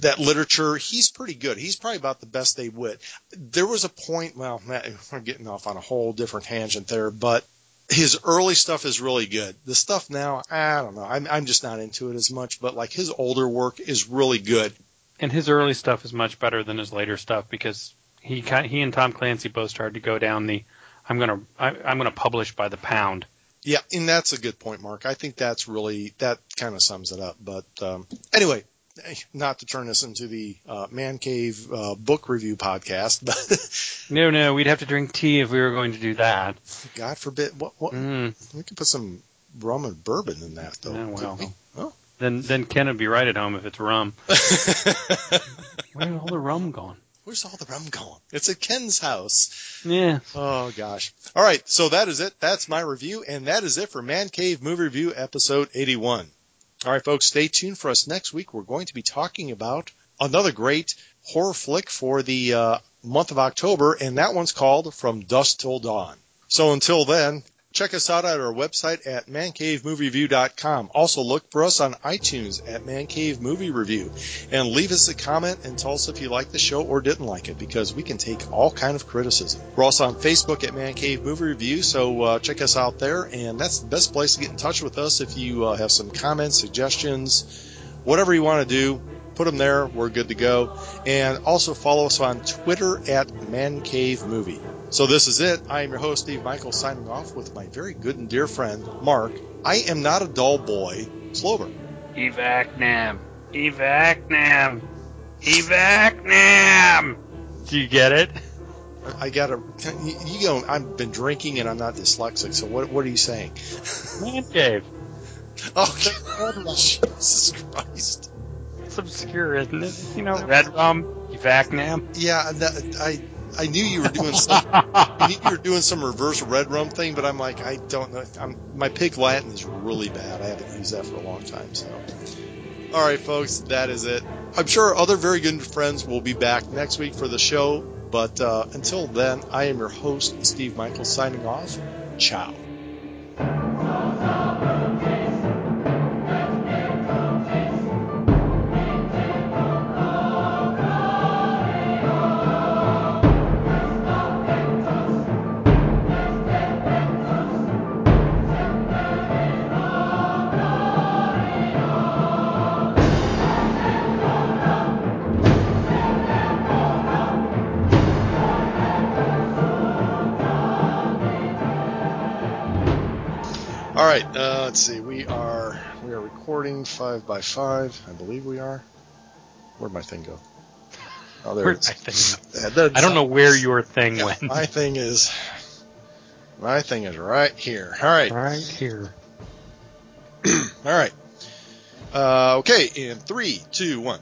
that literature, he's pretty good. He's probably about the best they would. There was a point, well, we're getting off on a whole different tangent there, but his early stuff is really good. The stuff now, I don't know. I'm, I'm just not into it as much, but like his older work is really good. And his early stuff is much better than his later stuff because he he and Tom Clancy both started to go down the I'm gonna I, I'm gonna publish by the pound. Yeah, and that's a good point, Mark. I think that's really that kind of sums it up. But um, anyway, not to turn this into the uh, Man Cave uh, book review podcast, but no, no, we'd have to drink tea if we were going to do that. God forbid. What? What? Mm. We could put some rum and bourbon in that, though. Yeah, well, oh. then then Ken would be right at home if it's rum. Where's all the rum gone? Where's all the rum going? It's at Ken's house. Yeah. Oh gosh. All right. So that is it. That's my review, and that is it for Man Cave Movie Review episode 81. All right, folks, stay tuned for us next week. We're going to be talking about another great horror flick for the uh, month of October, and that one's called From Dusk Till Dawn. So until then, Check us out at our website at mancavemoviereview.com. Also look for us on iTunes at Man Cave Movie Review and leave us a comment and tell us if you liked the show or didn't like it because we can take all kind of criticism. We're also on Facebook at Man Cave Movie Review, so uh, check us out there and that's the best place to get in touch with us if you uh, have some comments, suggestions, whatever you want to do, put them there. We're good to go. And also follow us on Twitter at Man Cave Movie. So this is it. I am your host, Steve Michael, signing off with my very good and dear friend, Mark. I am not a dull boy, Slover. Evacnam. Evacnam. Evacnam. Do you get it? I gotta, you go, I've been drinking and I'm not dyslexic, so what, what are you saying? Man cave. Oh, Jesus Christ. It's obscure, isn't it? You know, red rum, Evacnam. Yeah, that, I, I knew you were doing some, I knew you were doing some reverse red rum thing, but I'm like, I don't know. I'm, my pig Latin is really bad. I haven't used that for a long time, so. All right, folks, that is it. I'm sure other very good friends will be back next week for the show, but uh, until then, I am your host, Steve Michael, signing off. Ciao. Recording five by five. I believe we are. Where'd my thing go? Oh, there Where'd it is. my thing Yeah, I don't know where your thing Yeah, went. my thing is my thing is right here. All right, Right here. all right. Uh, okay, in three, two, one.